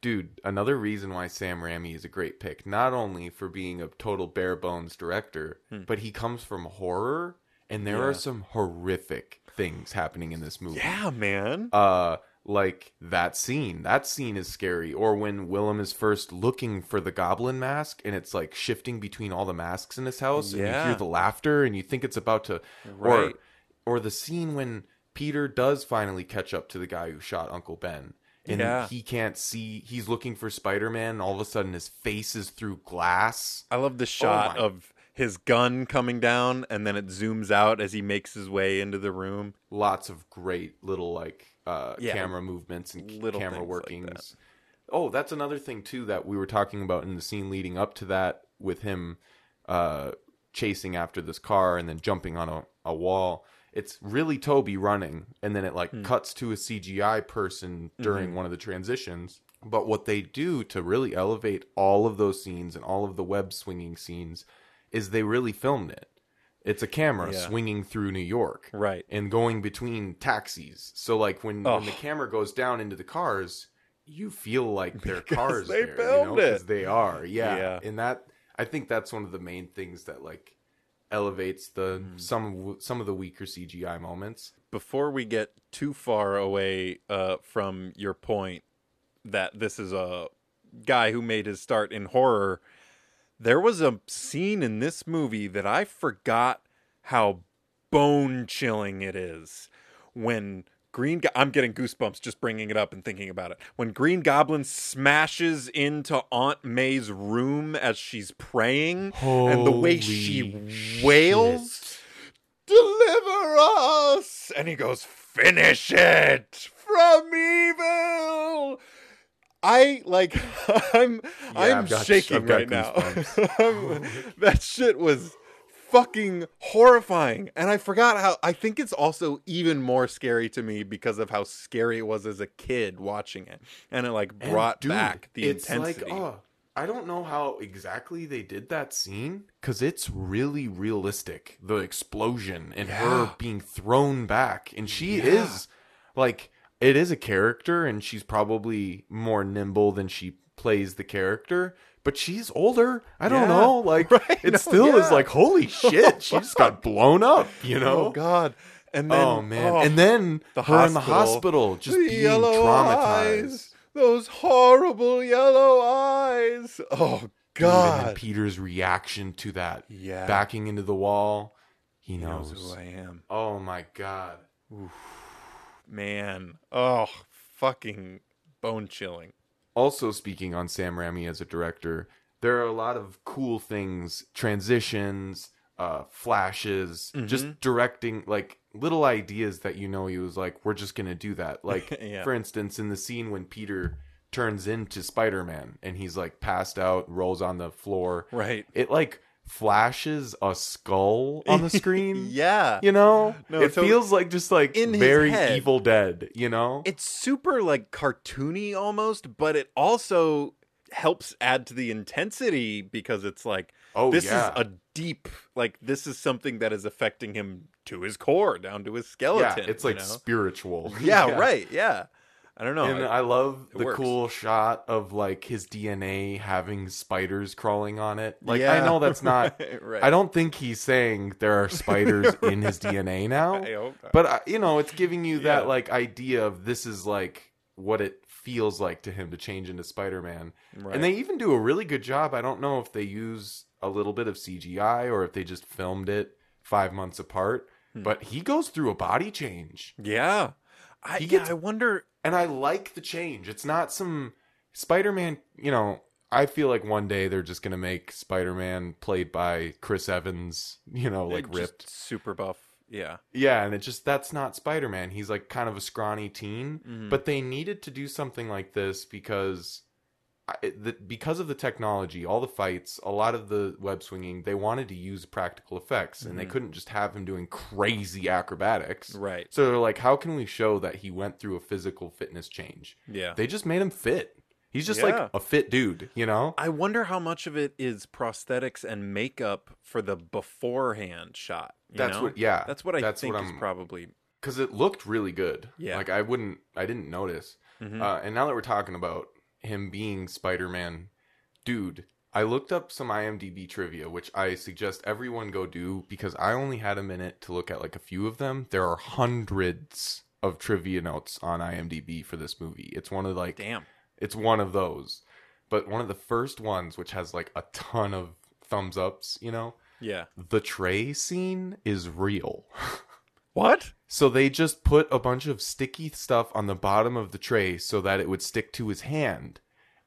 dude, another reason why Sam Raimi is a great pick, not only for being a total bare bones director, Hmm. but he comes from horror, and there Yeah. are some horrific things happening in this movie. yeah, man. Uh, like that scene. That scene is scary. Or when Willem is first looking for the goblin mask, and it's like shifting between all the masks in his house, and you hear the laughter, and you think it's about to, Right. or or the scene when Peter does finally catch up to the guy who shot Uncle Ben. And Yeah. he can't see. He's looking for Spider Man. and All of a sudden, his face is through glass. I love the shot Oh of his gun coming down, and then it zooms out as he makes his way into the room. Lots of great little like uh, Yeah. camera movements and Little camera things like workings. that. oh, that's another thing too that we were talking about in the scene leading up to that with him uh, chasing after this car and then jumping on a, a wall. It's really Tobey running, and then it like Hmm. cuts to a CGI person during Mm-hmm. one of the transitions. But what they do to really elevate all of those scenes and all of the web swinging scenes is they really filmed it. It's a camera Yeah. swinging through New York Right. and going between taxis. So like when Oh. when the camera goes down into the cars, you feel like their (laughs) cars they there, filmed you know, it. they are. Yeah. Yeah. And that I think that's one of the main things that like elevates the Mm. some some of the weaker CGI moments. Before we get too far away uh, from your point that this is a guy who made his start in horror, there was a scene in this movie that I forgot how bone chilling it is when Green Go- I'm getting goosebumps just bringing it up and thinking about it. When Green Goblin smashes into Aunt May's room as she's praying and the way she Holy wails, "Deliver us!" and he goes, "Finish it from evil." I like (laughs) I'm I'm got- shaking right now. (laughs) that shit was fucking horrifying. And I forgot how I think it's also even more scary to me because of how scary it was as a kid watching it. And it like brought dude, back the it's intensity. Like, oh, I don't know how exactly they did that scene because it's really realistic. The explosion and her being thrown back, and she Yeah. is like it is a character, and she's probably more nimble than she plays the character. But she's older. I don't Yeah. know. Like (laughs) Right, it no, still is like holy shit. she just got (laughs) blown up. You know. Oh god. And then oh man. oh, and then the her in the hospital. hospital just the being traumatized. eyes. Those horrible yellow eyes. Oh Dude, and god. then Peter's reaction to that yeah. backing into the wall. He He knows. knows who I am. Oh my god. Man. Oh, fucking bone chilling. Also speaking on Sam Raimi as a director, there are a lot of cool things, transitions, uh flashes, Mm-hmm. just directing like little ideas that you know he was like we're just going to do that. (laughs) Like Yeah. for instance in the scene when Peter turns into Spider-Man and he's like passed out, rolls on the floor. Right. It like flashes a skull on the (laughs) screen. yeah. You know? No, it so- feels like just like In very head- Evil Dead, you know? It's super like cartoony almost, but it also helps add to the intensity because it's like oh this yeah. is a deep like this is something that is affecting him to his core, down to his skeleton. yeah, it's like know? spiritual. (laughs) yeah, right. Yeah. I don't know. and I- I love the works. cool shot of like his DNA having spiders crawling on it. Like Yeah. I know that's not (laughs) right. I don't think he's saying there are spiders (laughs) in his DNA now. I. But uh, you know, it's giving you that Yeah. like idea of this is like what it feels like to him to change into Spider-Man. right. And they even do a really good job. I don't know if they use a little bit of CGI or if they just filmed it 5 months apart, Hmm. but he goes through a body change. yeah. I, He yeah, I wonder And I like the change. It's not some Spider-Man, you know, I feel like one day they're just going to make Spider-Man played by Chris Evans, you know, like ripped. super buff. Yeah. Yeah, and it just that's not Spider-Man. He's like kind of a scrawny teen, Mhm. but they needed to do something like this because I, the, because of the technology, all the fights, a lot of the web swinging, they wanted to use practical effects and they Mhm. couldn't just have him doing crazy acrobatics. Right. So they're like, how can we show that he went through a physical fitness change? Yeah. They just made him fit. He's just Yeah. like a fit dude, you know? I wonder how much of it is prosthetics and makeup for the beforehand shot. you That's know? what yeah. That's what I that's think what is probably. cuz it looked really good. Yeah. Like I wouldn't I didn't notice. Mhm. Uh, and now that we're talking about him being Spider-Man, dude, I looked up some IMDb trivia, which I suggest everyone go do because I only had a minute to look at like a few of them. There are hundreds of trivia notes on IMDb for this movie. It's one of like Damn. it's one of those. But one of the first ones which has like a ton of thumbs ups, you know, Yeah. the tray scene is real. (laughs) What? So they just put a bunch of sticky stuff on the bottom of the tray so that it would stick to his hand.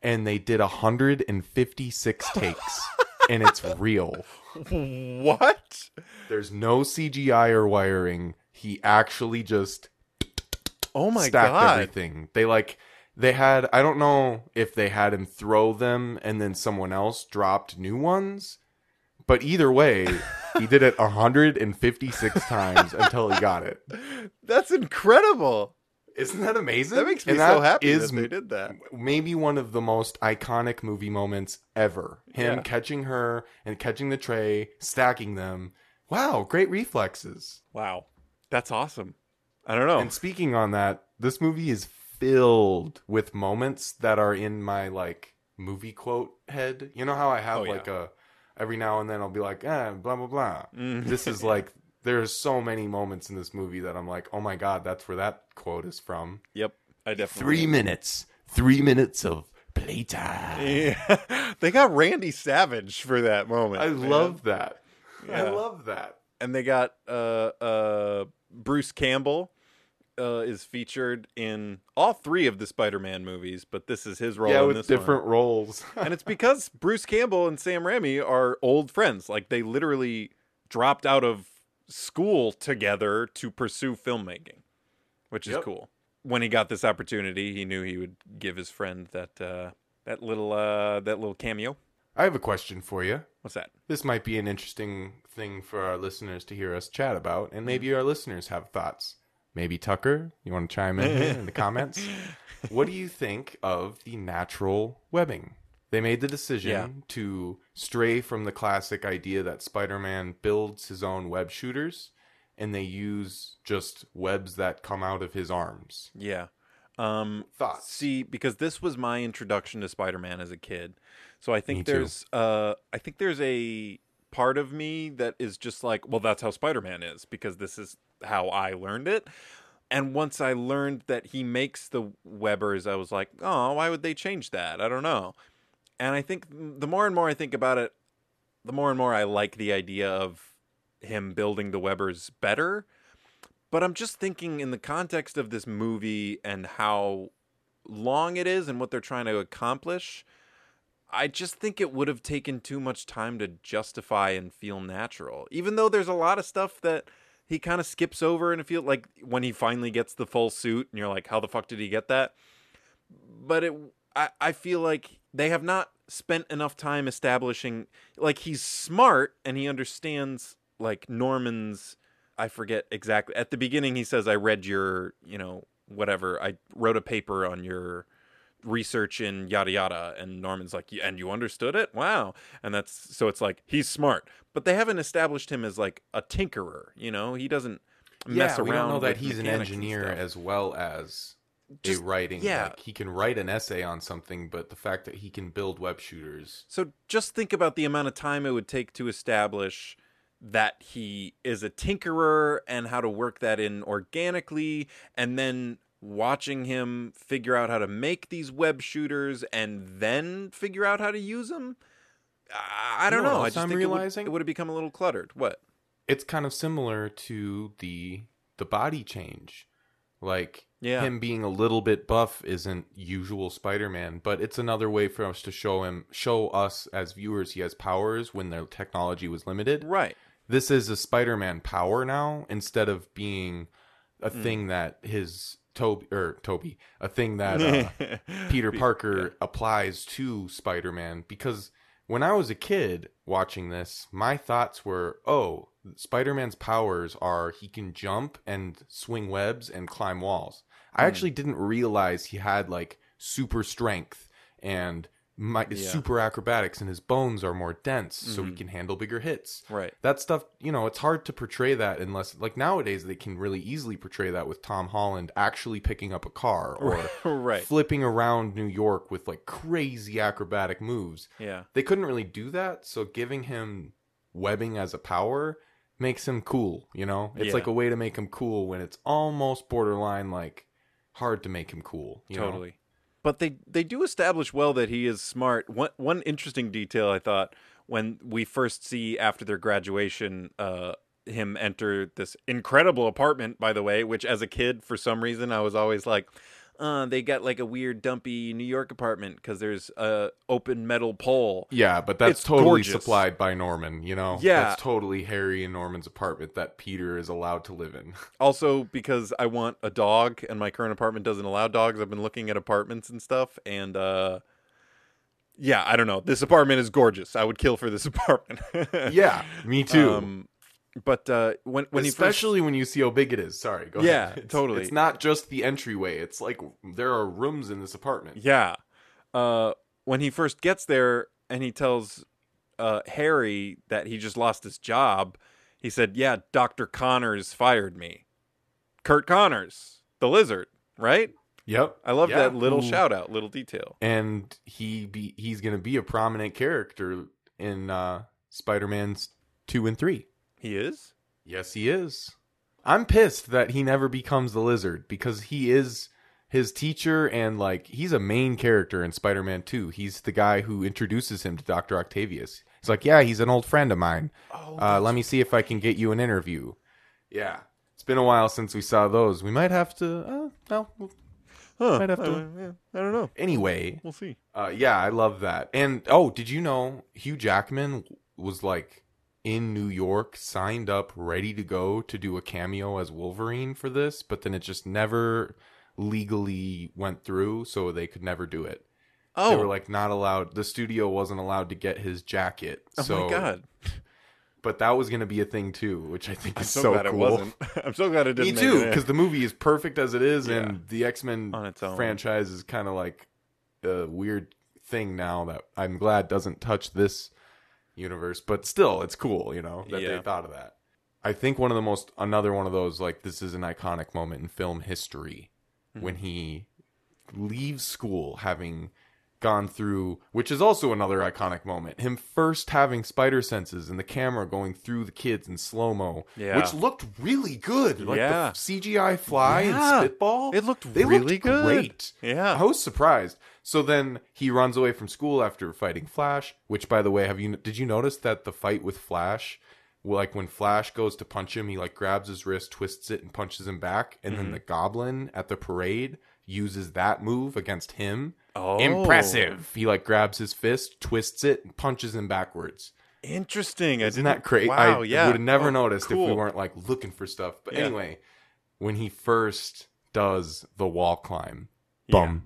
And they did 156 (laughs) takes. and it's real. What? There's no CGI or wiring. He actually just Oh my stacked god. everything. They like they had I don't know if they had him throw them and then someone else dropped new ones. But either way, he did it 156 (laughs) times until he got it. That's incredible. Isn't that amazing? That makes me And so that happy is that they did that. maybe one of the most iconic movie moments ever. Him Yeah. catching her and catching the tray, stacking them. Wow, great reflexes. Wow. That's awesome. I don't know. And speaking on that, this movie is filled with moments that are in my like movie quote head. You know how I have Oh, yeah. like a every now and then I'll be like, eh, blah blah blah. Mm. This is (laughs) like there's so many moments in this movie that I'm like, oh my god, that's where that quote is from. Yep. I definitely Three minutes. Three minutes of playtime. (laughs) Yeah. they got Randy Savage for that moment. I man. love that. I love that. and they got uh uh Bruce Campbell uh is featured in all three of the Spider-Man movies, but this is his role yeah, in with this one. different roles. (laughs) and it's because Bruce Campbell and Sam Raimi are old friends. Like they literally dropped out of school together to pursue filmmaking, which is Yep. cool. When he got this opportunity, he knew he would give his friend that uh, that little uh, that little cameo. I have a question for you. What's that? This might be an interesting thing for our listeners to hear us chat about, and maybe our listeners have thoughts. Maybe Tucker, you want to chime in in the comments? (laughs) What do you think of the natural webbing? They made the decision Yeah. to stray from the classic idea that Spider-Man builds his own web shooters and they use just webs that come out of his arms. Yeah. Um, Thoughts? See, because this was my introduction to Spider-Man as a kid, so I think there's uh, I think there's a part of me that is just like, well, that's how Spider-Man is because this is how I learned it. And once I learned that he makes the Webbers, I was like, oh, why would they change that? I don't know. And I think the more and more I think about it, the more and more I like the idea of him building the Webbers better. But I'm just thinking in the context of this movie and how long it is and what they're trying to accomplish. I just think it would have taken too much time to justify and feel natural. Even though there's a lot of stuff that he kind of skips over and feel like when he finally gets the full suit and you're like, how the fuck did he get that? But it I, I feel like they have not spent enough time establishing like he's smart and he understands like Norman's I forget exactly at the beginning he says I read your you know whatever I wrote a paper on your research in yada yada and Norman's like and you understood it wow and that's so it's like he's smart but they haven't established him as like a tinkerer you know he doesn't mess yeah, around we don't know that he's an engineer as well as Just- a writing. yeah. like, he can write an essay on something, but the fact that he can build web shooters. So just think about the amount of time it would take to establish that he is a tinkerer and how to work that in organically and then watching him figure out how to make these web shooters and then figure out how to use them. I don't You know know. I just I'm think it would- realizing? it would have become a little cluttered. What? It's kind of similar to the the body change, like Yeah. him being a little bit buff isn't usual Spider-Man, but it's another way for us to show him, show us as viewers, he has powers when the technology was limited. Right. this is a Spider-Man power now instead of being a Hmm. thing that his Tobey or Tobey, a thing (laughs) that uh, Peter Parker applies to Spider-Man because when I was a kid watching this, my thoughts were, "Oh, Spider-Man's powers are he can jump and swing webs and climb walls." I Hmm. actually didn't realize he had like super strength and my, Yeah. super acrobatics and his bones are more dense so Mm-hmm. he can handle bigger hits Right. that stuff you know it's hard to portray that unless like nowadays they can really easily portray that with tom holland actually picking up a car (laughs) or Right. flipping around new york with like crazy acrobatic moves Yeah. they couldn't really do that so giving him webbing as a power makes him cool you know it's Yeah. like a way to make him cool when it's almost borderline like hard to make him cool you know? But they they do establish well that he is smart. One one interesting detail I thought when we first see after their graduation, uh, him enter this incredible apartment. By the way, which as a kid, for some reason, I was always like. Uh, they got like a weird dumpy New York apartment because there's a open metal pole. Yeah, but that's It's totally gorgeous. supplied by Norman, you know? Yeah. That's totally Harry and Norman's apartment that Peter is allowed to live in. (laughs) Also, because I want a dog, and my current apartment doesn't allow dogs. I've been looking at apartments and stuff, and uh, yeah, I don't know. This apartment is gorgeous. I would kill for this (laughs) apartment. yeah, me too. Um, but uh, when when Especially when you see how big it is. Sorry, go Yeah, ahead. (laughs) It's- totally. It's not just the entryway. It's like there are rooms in this apartment. yeah, uh, when he first gets there and he tells uh, Harry that he just lost his job, he said, "Yeah, Doctor Connors fired me." Kurt Connors, the lizard, right? Yep. I love Yeah. that little Ooh. shout out, little detail. And he be he's going to be a prominent character in uh Spider-Man's 2 and 3. He is. Yes, he is. I'm pissed that he never becomes the lizard because he is his teacher and like he's a main character in Spider-Man 2. He's the guy who introduces him to Dr. Octavius. He's like, "Yeah, he's an old friend of mine. Oh, Uh, let me see if I can get you an interview." Yeah. It's been a while since we saw those. We might have to uh, well, we'll- huh, might have to- uh, yeah, I don't know. anyway. We'll see. Uh, yeah, I love that. And oh, did you know Hugh Jackman was like in New York, signed up, ready to go to do a cameo as Wolverine for this, but then it just never legally went through, so they could never do it. Oh, They were oh. like not allowed. The studio wasn't allowed to get his jacket. oh so, my god! (laughs) But that was going to be a thing too, which I think I'm is so, so, glad cool. it wasn't. (laughs) I'm so glad it didn't. Me too, because the movie is perfect as it is, Yeah. and the X Men On its own. franchise is kind of like a weird thing now that I'm glad doesn't touch this universe, but still, it's cool, you know, that Yeah. they thought of that. I think one of the most another one of those like this is an iconic moment in film history Hmm. when he leaves school having gone through which is also another iconic moment him first having spider senses and the camera going through the kids in slow-mo Yeah. which looked really good like Yeah. the cgi fly Yeah. and spitball It looked they really looked good. great Yeah. i was surprised so then he runs away from school after fighting flash which by the way have you did you notice that the fight with flash like when flash goes to punch him he like grabs his wrist twists it and punches him back and Mm-hmm. then the goblin at the parade uses that move against him Oh. impressive he like grabs his fist twists it and punches him backwards Interesting. Isn't that crazy Wow. i yeah. would have never Oh, noticed if we weren't like looking for stuff but Yeah. anyway when he first does the wall climb Yeah. bum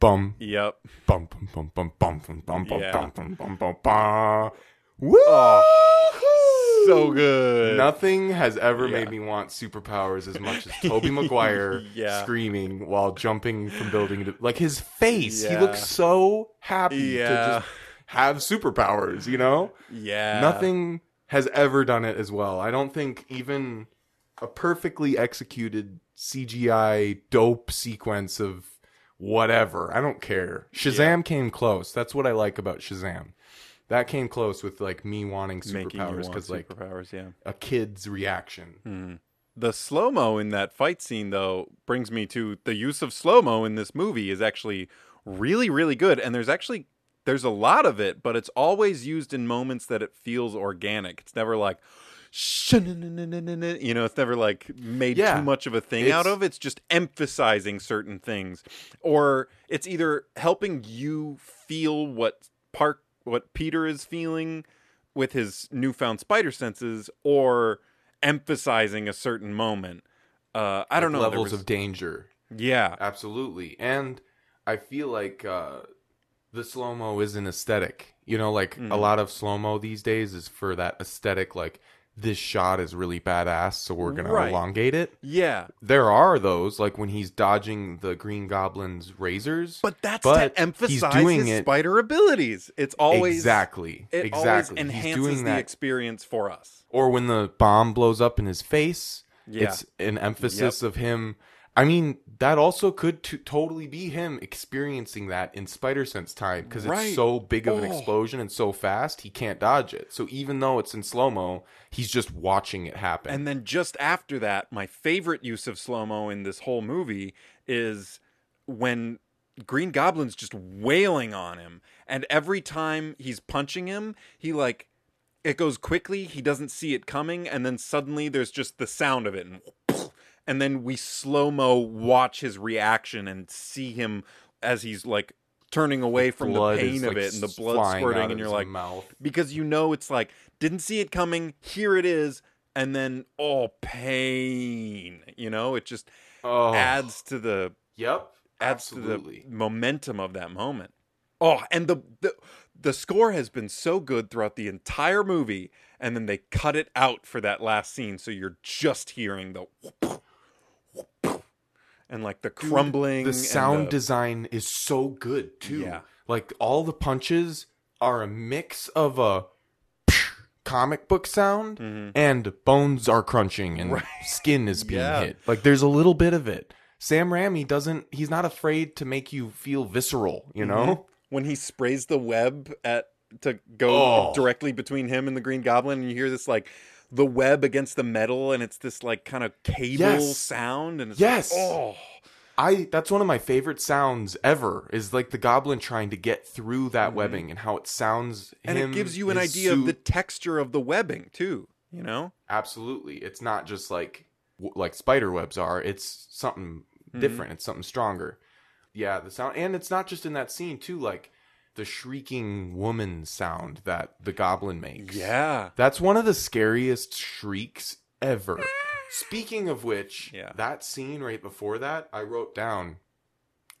bum. Yep. Bum bum bum bum bum bum bum bum yeah. bum bum bum bum bum. Woo! Oh, so good. Nothing has ever yeah. made me want superpowers as much as Tobey (laughs) Maguire yeah. screaming while jumping from building to like his face. Yeah. He looks so happy yeah. to just have superpowers, you know? Yeah. Nothing has ever done it as well. I don't think even a perfectly executed CGI dope sequence of whatever. I don't care. Shazam came close. That's what I like about Shazam. That came close with like me wanting superpowers want because like superpowers, yeah. a kid's reaction. Hmm. The slow mo in that fight scene, though, brings me to the use of slow mo in this movie is actually really, really good. And there's actually there's a lot of it, but it's always used in moments that it feels organic. It's never like, you know, it's never like made Yeah. too much of a thing It's- out of. It's just emphasizing certain things, or it's either helping you feel what Park, what Peter is feeling with his newfound spider senses, or emphasizing a certain moment. Uh, I don't know. levels was- of danger. yeah, Absolutely. And I feel like uh, the slow mo is an aesthetic. You know, like a Mm-hmm. lot of slow mo these days is for that aesthetic, like this shot is really badass, so we're going Right. to elongate it. yeah. There are those, like when he's dodging the Green Goblin's razors. But that's But to emphasize his it- spider abilities. It's always exactly. It exactly. always he's enhances doing the that. experience for us. or when the bomb blows up in his face. Yeah. It's an emphasis of him. I mean, that also could t- totally be him experiencing that in Spider Sense time because Right. it's so big of an Oh. explosion and so fast, he can't dodge it. So even though it's in slow mo, he's just watching it happen. And then just after that, my favorite use of slow mo in this whole movie is when Green Goblin's just wailing on him, and every time he's punching him, he like it goes quickly. He doesn't see it coming, and then suddenly there's just the sound of it, and and then we slow mo watch his reaction and see him as he's like turning away from the pain of like, it and the blood squirting, and you're like, mouth. because you know it's like didn't see it coming here it is and then oh pain you know it just Oh, adds to the Yep. adds Absolutely. to the momentum of that moment oh and the, the the score has been so good throughout the entire movie and then they cut it out for that last scene so you're just hearing the whoop, and like the Dude, crumbling The and sound the- design is so good too. Yeah. Like all the punches are a mix of a comic book sound mm-hmm. and bones are crunching and skin is being Yeah. hit. Like there's a little bit of it. Sam Raimi doesn't he's not afraid to make you feel visceral, you mm-hmm. know? when he sprays the web at to go Oh. directly between him and the Green Goblin, and you hear this like the web against the metal, and it's this like kind of cable Yes. sound, and it's Yes. like, oh, I that's one of my favorite sounds ever is like the goblin trying to get through that webbing and how it sounds and him, it gives you an idea of the texture of the webbing too. You know, Absolutely. It's not just like like spider webs are. It's something Mm-hmm. different. It's something stronger. Yeah, the sound and it's not just in that scene too like the shrieking woman sound that the goblin makes. yeah, That's one of the scariest shrieks ever. Speaking of which, Yeah. that scene right before that, I wrote down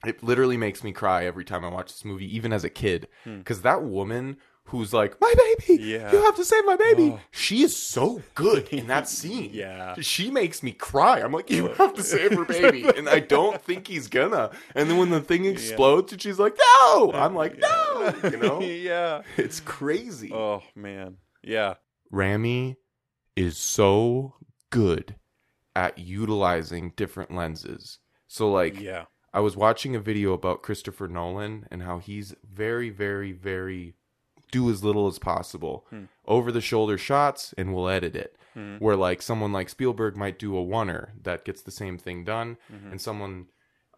it literally makes me cry every time I watch this movie, even as a kid. Hmm. Because that woman who's like, My baby, Yeah. you have to save my baby. Oh. She is so good in that (laughs) scene. Yeah. She makes me cry. I'm like, You have to save her (laughs) baby. and I don't think he's gonna. And then when the thing explodes and she's like, No! I'm like, No! You know? (laughs) yeah. It's crazy. Oh man, yeah, Raimi is so good at utilizing different lenses. So like yeah, I was watching a video about Christopher Nolan and how he's very very very do as little as possible. Hmm. Over the shoulder shots and we'll edit it. Hmm. Where like someone like Spielberg might do a oneer that gets the same thing done hmm. and someone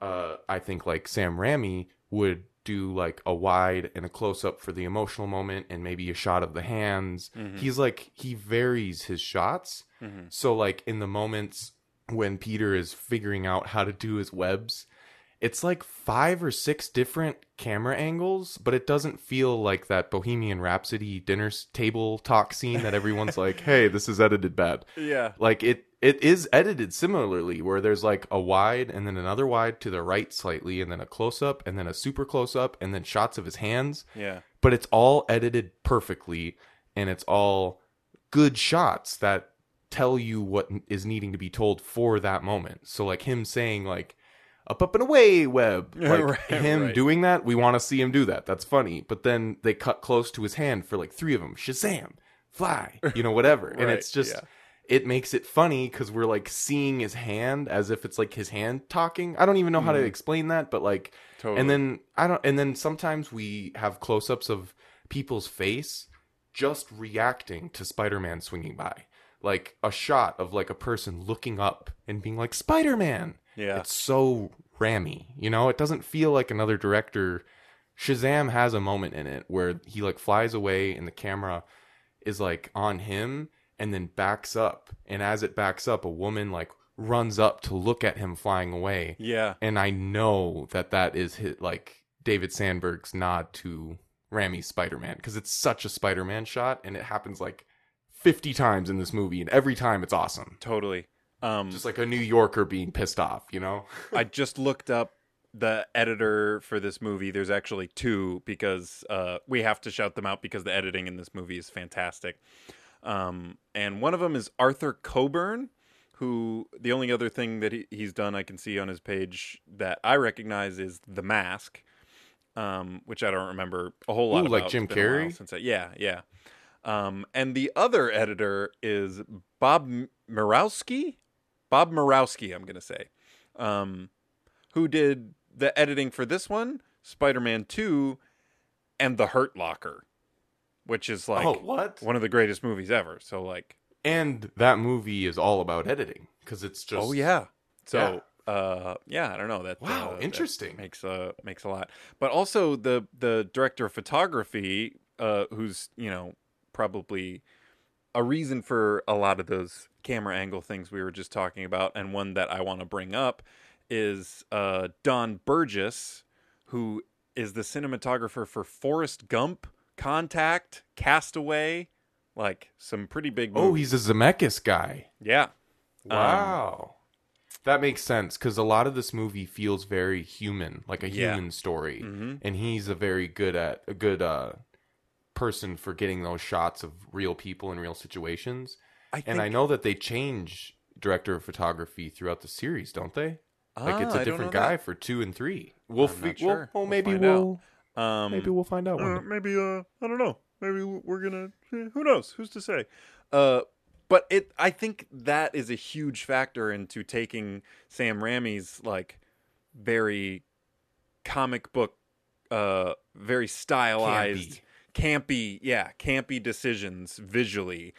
uh I think like Sam Raimi would do like a wide and a close up for the emotional moment and maybe a shot of the hands. He's like he varies his shots. So like in the moments when Peter is figuring out how to do his webs, it's like five or six different camera angles, but it doesn't feel like that Bohemian Rhapsody dinner table talk scene that everyone's like, (laughs) "Hey, this is edited bad." yeah. Like it it is edited similarly where there's like a wide and then another wide to the right slightly and then a close up and then a super close up and then shots of his hands Yeah. but it's all edited perfectly and it's all good shots that tell you what is needing to be told for that moment so like him saying like up up and away web like Right, him right. doing that we want to see him do that that's funny but then they cut close to his hand for like three of them shazam fly you know whatever (laughs) and it's just yeah. it makes it funny because we're like seeing his hand as if it's like his hand talking i don't even know how to explain that but like Mm-hmm. Totally. and then I don't and then sometimes we have close-ups of people's face just reacting to Spider-Man swinging by. Like a shot of like a person looking up and being like Spider-Man. Yeah. It's so Raimi, you know? It doesn't feel like another director Shazam has a moment in it where he like flies away and the camera is like on him and then backs up and as it backs up a woman like runs up to look at him flying away Yeah. and I know that that is his, like David Sandberg's nod to Raimi's Spider-Man because it's such a Spider-Man shot and it happens like 50 times in this movie and every time it's awesome. Totally. Um, Just like a New Yorker being pissed off, you know? (laughs) I just looked up the editor for this movie. There's actually two because uh, we have to shout them out because the editing in this movie is fantastic. Um, and one of them is Arthur Coburn, who the only other thing that he, he's done I can see on his page that I recognize is The Mask, um, which I don't remember a whole lot Ooh, like. Jim It's been a while Carrey? Since I, yeah, yeah. Um, and the other editor is Bob Murawski. Bob Murawski, I'm gonna say, um, who did the editing for this one, Spider-Man Two, and The Hurt Locker, which is like oh, what? one of the greatest movies ever. So like, And that movie is all about editing because it's just oh yeah. So uh, yeah, I don't know that. Wow, uh, that interesting. makes uh makes a lot. But also the the director of photography, uh, who's you know probably a reason for a lot of those camera angle things we were just talking about, and one that I want to bring up is uh, Don Burgess, who is the cinematographer for Forrest Gump, Contact, Castaway, like some pretty big. Oh, he's a Zemeckis guy. yeah, Um, Wow. that makes sense because a lot of this movie feels very human, like a Yeah. human story. Mhm. And he's a very good at a good uh person for getting those shots of real people in real situations. I think, And I know that they change director of photography throughout the series, don't they? Like it's Ah, a I different guy that. for 2 and 3. We'll, fi- we'll- sure. well, We'll maybe we'll Um, maybe we'll find out Uh, maybe uh I don't know. Maybe we're gonna who knows? Who's to say? Uh but it I think that is a huge factor into taking Sam Raimi's like very comic book uh very stylized campy, yeah, campy decisions visually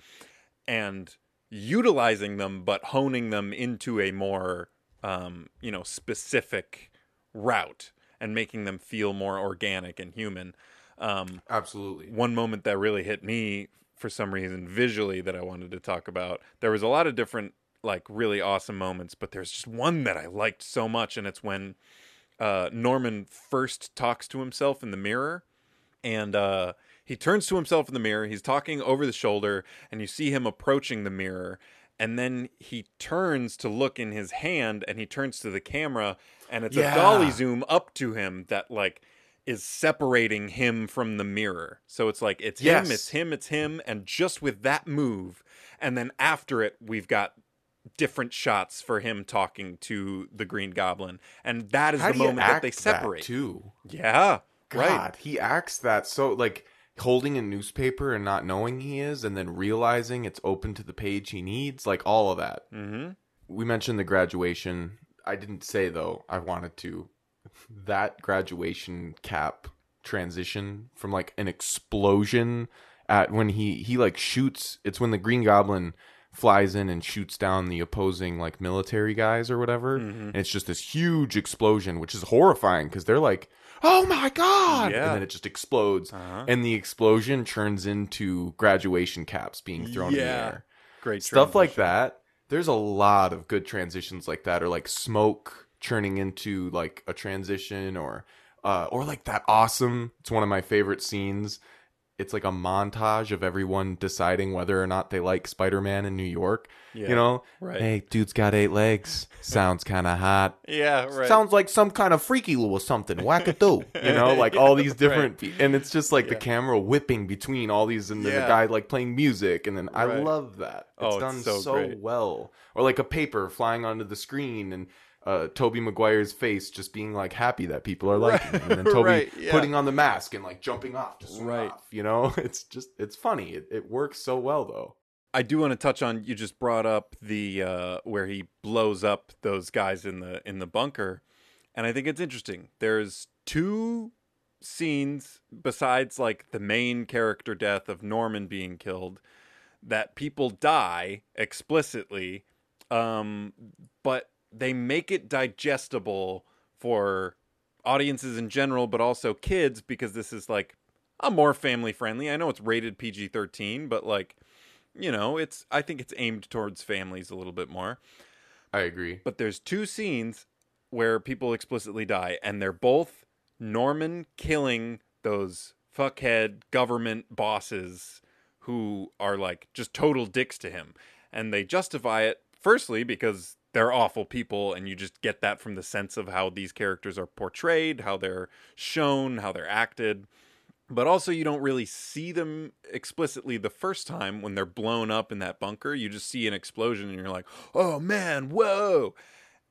and utilizing them but honing them into a more um you know specific route and making them feel more organic and human um Absolutely. one moment that really hit me for some reason visually that I wanted to talk about. There was a lot of different like really awesome moments, but there's just one that I liked so much and it's when uh Norman first talks to himself in the mirror and uh he turns to himself in the mirror, he's talking over the shoulder and you see him approaching the mirror and then he turns to look in his hand and he turns to the camera and it's Yeah. a dolly zoom up to him that like is separating him from the mirror. So it's like it's Yes. him, it's him, it's him, and just with that move, and then after it, we've got different shots for him talking to the Green Goblin, and that is How the moment that they separate. too? yeah, God, right. he acts that so like holding a newspaper and not knowing he is, and then realizing it's open to the page he needs, like all of that. Mm-hmm. We mentioned the graduation. I didn't say though. I wanted to that graduation cap transition from like an explosion at when he he like shoots. It's when the Green Goblin flies in and shoots down the opposing like military guys or whatever Mhm. and it's just this huge explosion which is horrifying because they're like oh my god Yeah. and then it just explodes Uh-huh. and the explosion turns into graduation caps being thrown in the Yeah. air Great stuff like transition. that there's a lot of good transitions like that or like smoke churning into like a transition or uh or like that awesome it's one of my favorite scenes it's like a montage of everyone deciding whether or not they like Spider-Man in New York. Yeah, You know, right. hey, dude's got eight legs. Sounds kind of hot. (laughs) Yeah, right. Sounds like some kind of freaky little something. Wackadoo. (laughs) You know, like all these different, pe- and it's just like the camera whipping between all these, and then Yeah. the guy like playing music, and then I Right. love that. It's Oh, it's done so so, great. well. Or like a paper flying onto the screen, and uh, Tobey Maguire's face just being like happy that people are liking him, and then Tobey Right, yeah. putting on the mask and like jumping off to swing Right. off. You know, (laughs) it's just it's funny. It, it works so well though. I do want to touch on you just brought up the uh, where he blows up those guys in the in the bunker, and I think it's interesting. There's two scenes besides like the main character death of Norman being killed that people die explicitly, um, but they make it digestible for audiences in general, but also kids because this is like a more family friendly. I know it's rated PG thirteen, but like you know, it's I think it's aimed towards families a little bit more. I agree. But there's two scenes where people explicitly die, and they're both Norman killing those fuckhead government bosses who are like just total dicks to him. And they justify it firstly because they're awful people, and you just get that from the sense of how these characters are portrayed, how they're shown, how they're acted but also you don't really see them explicitly the first time when they're blown up in that bunker. You just see an explosion and you're like, "Oh man, whoa!"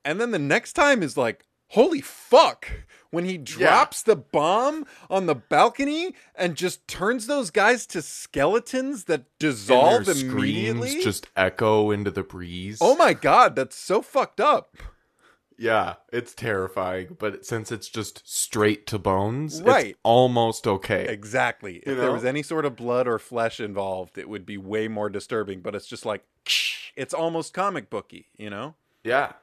And then the next time is like, "Holy fuck!" When he drops the bomb on the balcony and just turns those guys to skeletons that dissolve immediately. just echo into the breeze. oh my god, that's so fucked up. Yeah, it's terrifying, but since it's just straight to bones, Right. it's almost okay. Exactly. If You there was any sort of blood or flesh involved, it would be way more disturbing. But it's just like (sniffs) it's almost comic booky, you know? Yeah.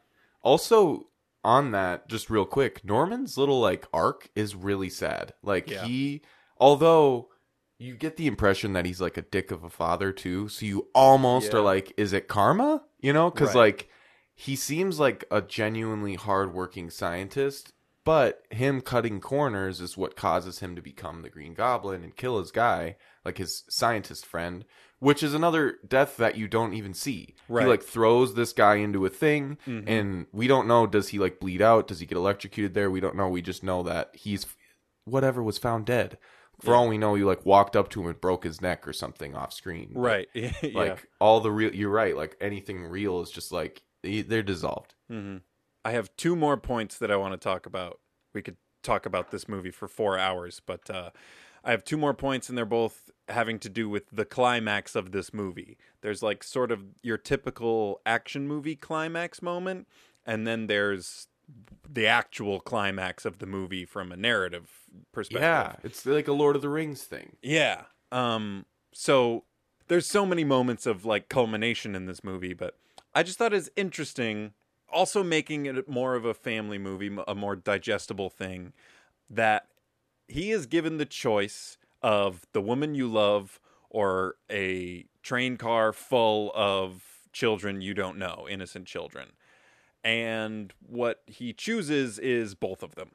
Also, on that, just real quick, Norman's little like arc is really sad. Like Yeah. he, although you get the impression that he's like a dick of a father too, so you almost Yeah. are like, is it karma? You know, because Right. like he seems like a genuinely hardworking scientist. But him cutting corners is what causes him to become the Green Goblin and kill his guy, like his scientist friend, which is another death that you don't even see. Right. He like throws this guy into a thing, Mhm. and we don't know does he like bleed out? Does he get electrocuted there? We don't know. We just know that he's whatever was found dead. For Yeah. all we know, he like walked up to him and broke his neck or something off screen. Right. (laughs) Like all the real, you're right. Like anything real is just like they- they're dissolved. hmm I have two more points that I want to talk about. We could talk about this movie for four hours, but uh, I have two more points, and they're both having to do with the climax of this movie. There's like sort of your typical action movie climax moment, and then there's the actual climax of the movie from a narrative perspective. Yeah, it's like a Lord of the Rings thing. Yeah. Um so there's so many moments of like culmination in this movie, but I just thought it's interesting also making it more of a family movie, a more digestible thing that he is given the choice of the woman you love or a train car full of children you don't know, innocent children. And what he chooses is both of them.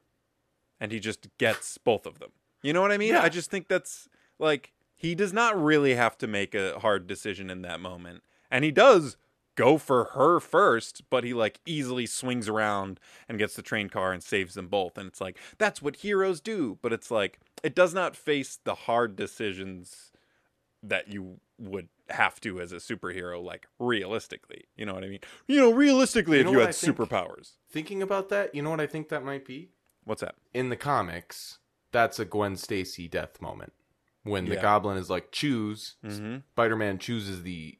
And he just gets both of them. You know what I mean? Yeah. I just think that's like he does not really have to make a hard decision in that moment. And he does go for her first, but he like easily swings around and gets the train car and saves them both. And it's like that's what heroes do, but it's like it does not face the hard decisions that you would have to as a superhero like realistically. You know what I mean? You know, realistically You if you had think? superpowers. Thinking about that, you know what I think that might be? What's that? In the comics, that's a Gwen Stacy death moment. When the Yeah. goblin is like choose, Mhm. Spider-Man chooses the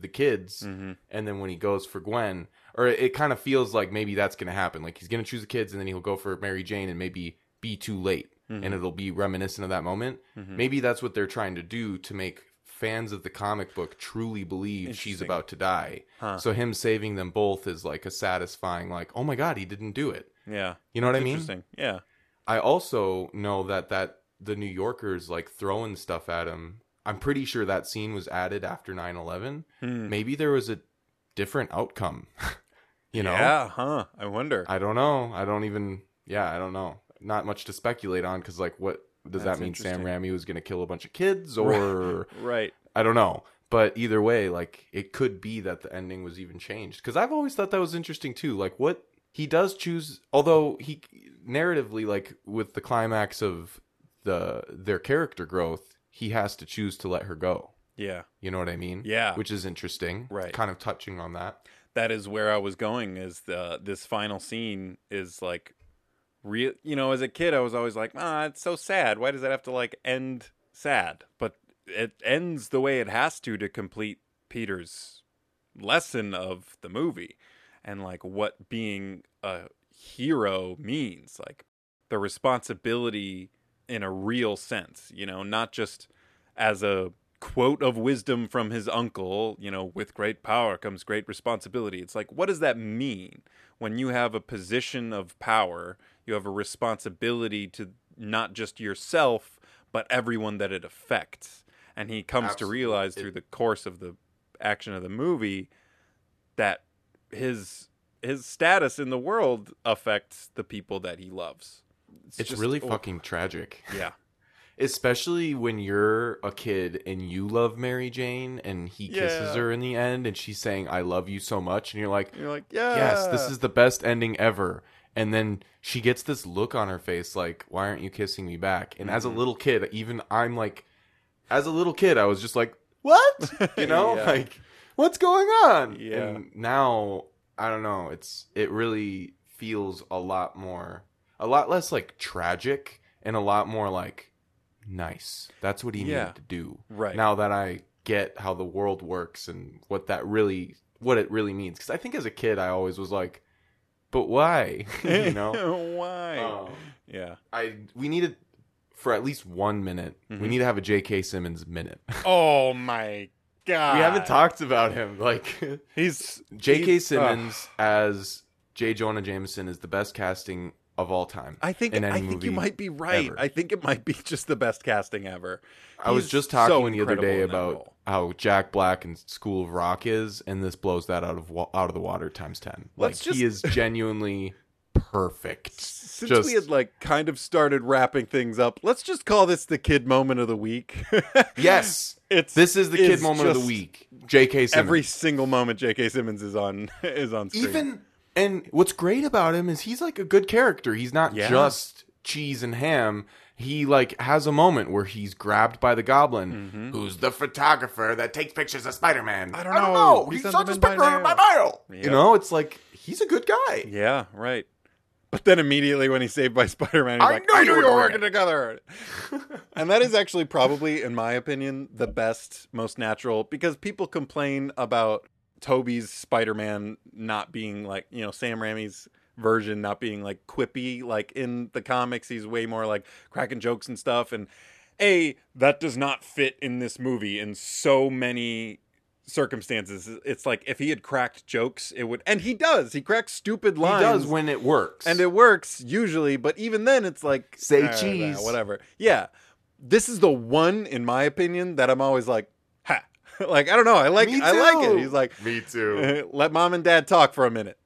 the kids Mhm. and then when he goes for Gwen, or it, it kind of feels like maybe that's going to happen. Like he's going to choose the kids, and then he'll go for Mary Jane, and maybe be too late, Mhm. and it'll be reminiscent of that moment. Mhm. Maybe that's what they're trying to do to make fans of the comic book truly believe she's about to die. Huh. So him saving them both is like a satisfying, like, oh my god, he didn't do it. Yeah. You know what I That's mean? Interesting. Yeah. I also know that that the New Yorkers like throwing stuff at him. I'm pretty sure that scene was added after 9/11. Hmm. Maybe there was a different outcome. (laughs) you know? Yeah, huh. I wonder. I don't know. I don't even yeah, I don't know. Not much to speculate on cuz like what does That's that mean Sam. Raimi was going to kill a bunch of kids or (laughs) Right. I don't know. But either way, like it could be that the ending was even changed because I've always thought that was interesting too. Like what he does choose, although he narratively, like with the climax of the their character growth, he has to choose to let her go. Yeah. You know what I mean? Yeah. Which is interesting. Right. Kind of touching on that. that is where I was going. Is the this final scene is like real? You know, as a kid, I was always like, ah, it's so sad. Why does that have to like end sad? But it ends the way it has to to complete Peter's lesson of the movie and like what being a hero means, like the responsibility in a real sense. You know, not just as a quote of wisdom from his uncle, you know, with great power comes great responsibility. It's like, what does that mean? When you have a position of power, you have a responsibility to not just yourself, but everyone that it affects. And he comes to realize through the course of the action of the movie that his his status in the world affects the people that he loves. It's just- really oh, fucking tragic. (laughs) yeah. Especially when you're a kid and you love Mary Jane and he kisses Yeah. her in the end and she's saying, I love you so much. And you're like, You're like, yeah. yes, this is the best ending ever. And then she gets this look on her face like, why aren't you kissing me back? And as a Mhm. little kid, even I'm like, as a little kid, I was just like, what? (laughs) You know, (laughs) Yeah. like, what's going on? Yeah. And now, I don't know. It's, it really feels a lot more, a lot less like tragic and a lot more like nice. That's what he Yeah. needed to do. right. Now that I get how the world works and what that really, what it really means. Because I think as a kid, I always was like, but why? (laughs) you (laughs) know? why? Um, yeah. I we needed for at least one minute. We Mhm. need to have a J.K. Simmons minute. (laughs) Oh my god. we haven't talked about him. Like He's J.K. he's- Simmons as J. Jonah Jameson is the best casting of all time. I think in I think you might be right. ever. I think it might be (laughs) just the best casting ever. I was just so talking the other day about how Jack Black and School of Rock is, and this blows that out of out of the water times ten. Like Let's he is genuinely perfect. (laughs) Since Just- we had like kind of started wrapping things up, let's just call this the kid moment of the week. (laughs) Yes, it's this is the kid moment of the week. J.K. Simmons. Every single moment J.K. Simmons is on is on screen. even and what's great about him is he's like a good character. He's not Yeah. just cheese and ham. He like has a moment where he's grabbed by the goblin, who's the photographer that takes pictures of Spider-Man. Mm-hmm. I don't know. He sent him by picture mail. by mail. Yep. You know, it's like he's a good guy. Yeah, right. But then immediately when he's saved by Spider-Man, he's I like, knew "I knew you were working together." (laughs) and that is actually probably, in my opinion, the best, most natural because people complain about Tobey's Spider-Man not being like you know Sam Raimi's version not being like quippy like in the comics. He's way more like cracking jokes and stuff. And a that does not fit in this movie in so many circumstances. It's like if he had cracked jokes, it would, and he does. He cracks stupid lines. He does when it works. and it works usually, but even then, it's like Say "Ah, cheese." whatever. Yeah, this is the one, in my opinion, that I'm always like. (laughs) like I don't know. I like, I like it. He's like, Me too. (laughs) let mom and dad talk for a minute.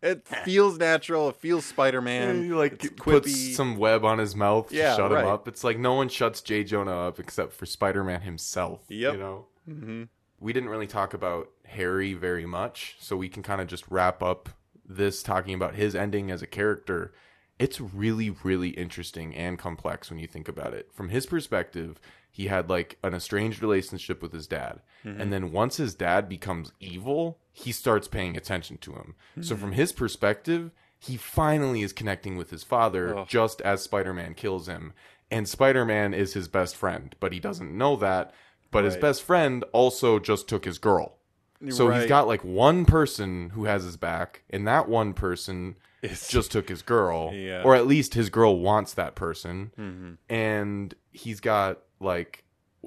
It (laughs) feels natural. It feels Spider Man. he like it's puts quippy. some web on his mouth Yeah, to shut right. him up. It's like no one shuts J. Jonah up except for Spider-Man himself. Yep. You know? hmm we didn't really talk about Harry very much, so we can kind of just wrap up this talking about his ending as a character. It's really, really interesting and complex when you think about it. From his perspective, he had like an estranged relationship with his dad. And then once his dad becomes evil, he starts paying attention to him. So from his perspective, he finally is connecting with his father just as Spider-Man kills him. And Spider-Man is his best friend, but he doesn't know that. But his best friend also just took his girl. So he's got like one person who has his back, and that one person It's just took his girl. (laughs) Yeah. Or at least his girl wants that person. Mhm. And he's got like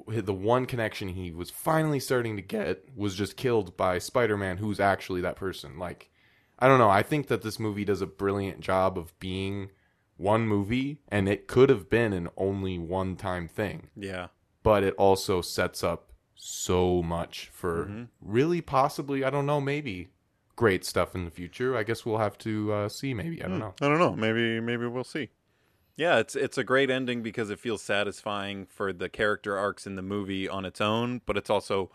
the one connection he was finally starting to get was just killed by Spider-Man who's actually that person. Like I don't know, I think that this movie does a brilliant job of being one movie and it could have been an only one time thing yeah. but it also sets up so much for Mhm. really possibly I don't know maybe great stuff in the future. I guess we'll have to uh, see. Maybe I don't know. I don't know. Maybe maybe we'll see. Yeah, it's it's a great ending because it feels satisfying for the character arcs in the movie on its own, but it's also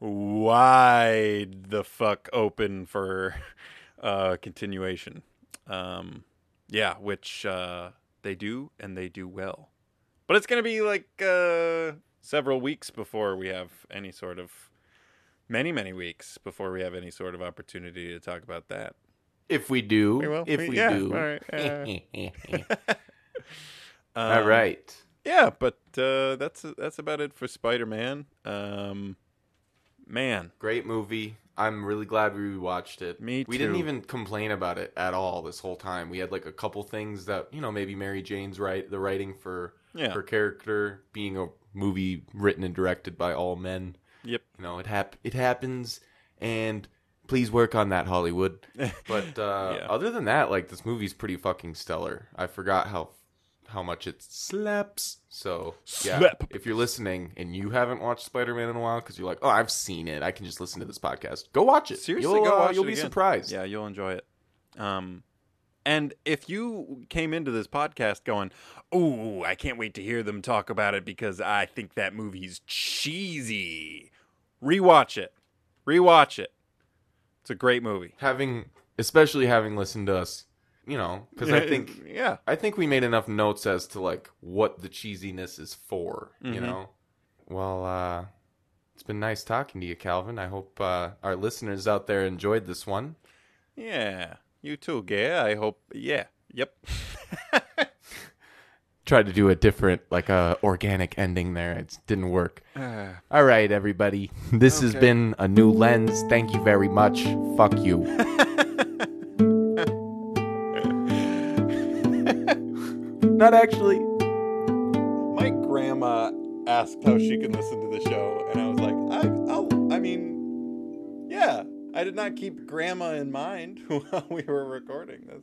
wide the fuck open for (laughs) uh continuation. Um yeah, which uh they do and they do well. But it's going to be like uh several weeks before we have any sort of many many weeks before we have any sort of opportunity to talk about that. If we do, We if We- we, yeah, do. all right, (laughs) (laughs) uh, all Um, right. Yeah, but uh, that's that's about it for Spider Man. Um, man, Great movie. I'm really glad we watched it. Me We didn't even complain about it at all this whole time. We had like a couple things that you know maybe Mary Jane's right the writing for Yeah. her character being a movie written and directed by all men. Yep. You know it hap- it happens, and please work on that Hollywood. (laughs) But uh, Yeah. other than that, like this movie's pretty fucking stellar. I forgot how how much it slaps. So yeah, Slap. if you're listening and you haven't watched Spider Man in a while because you're like, oh, I've seen it, I can just listen to this podcast. Go watch it. Seriously, you'll, go uh, watch You'll it be again. surprised. Yeah, you'll enjoy it. Um, and if you came into this podcast going, "Ooh, I can't wait to hear them talk about it because I think that movie's cheesy," rewatch it. Rewatch it. It's a great movie. Having, especially having listened to us, you know, because I think yeah, I think we made enough notes as to like what the cheesiness is for, you Mhm. know? Well, uh it's been nice talking to you, Calvin. I hope uh our listeners out there enjoyed this one. yeah. You too, gay. I hope. Yeah. Yep. (laughs) Tried to do a different like a organic ending there. It didn't work. Uh, (sighs) All right, everybody. This has been a new lens. Thank you very much. Fuck you. (laughs) Not actually. My grandma asked how she could listen to the show, and I was like, I, I'll, I mean, yeah. I did not keep grandma in mind (laughs) while we were recording this,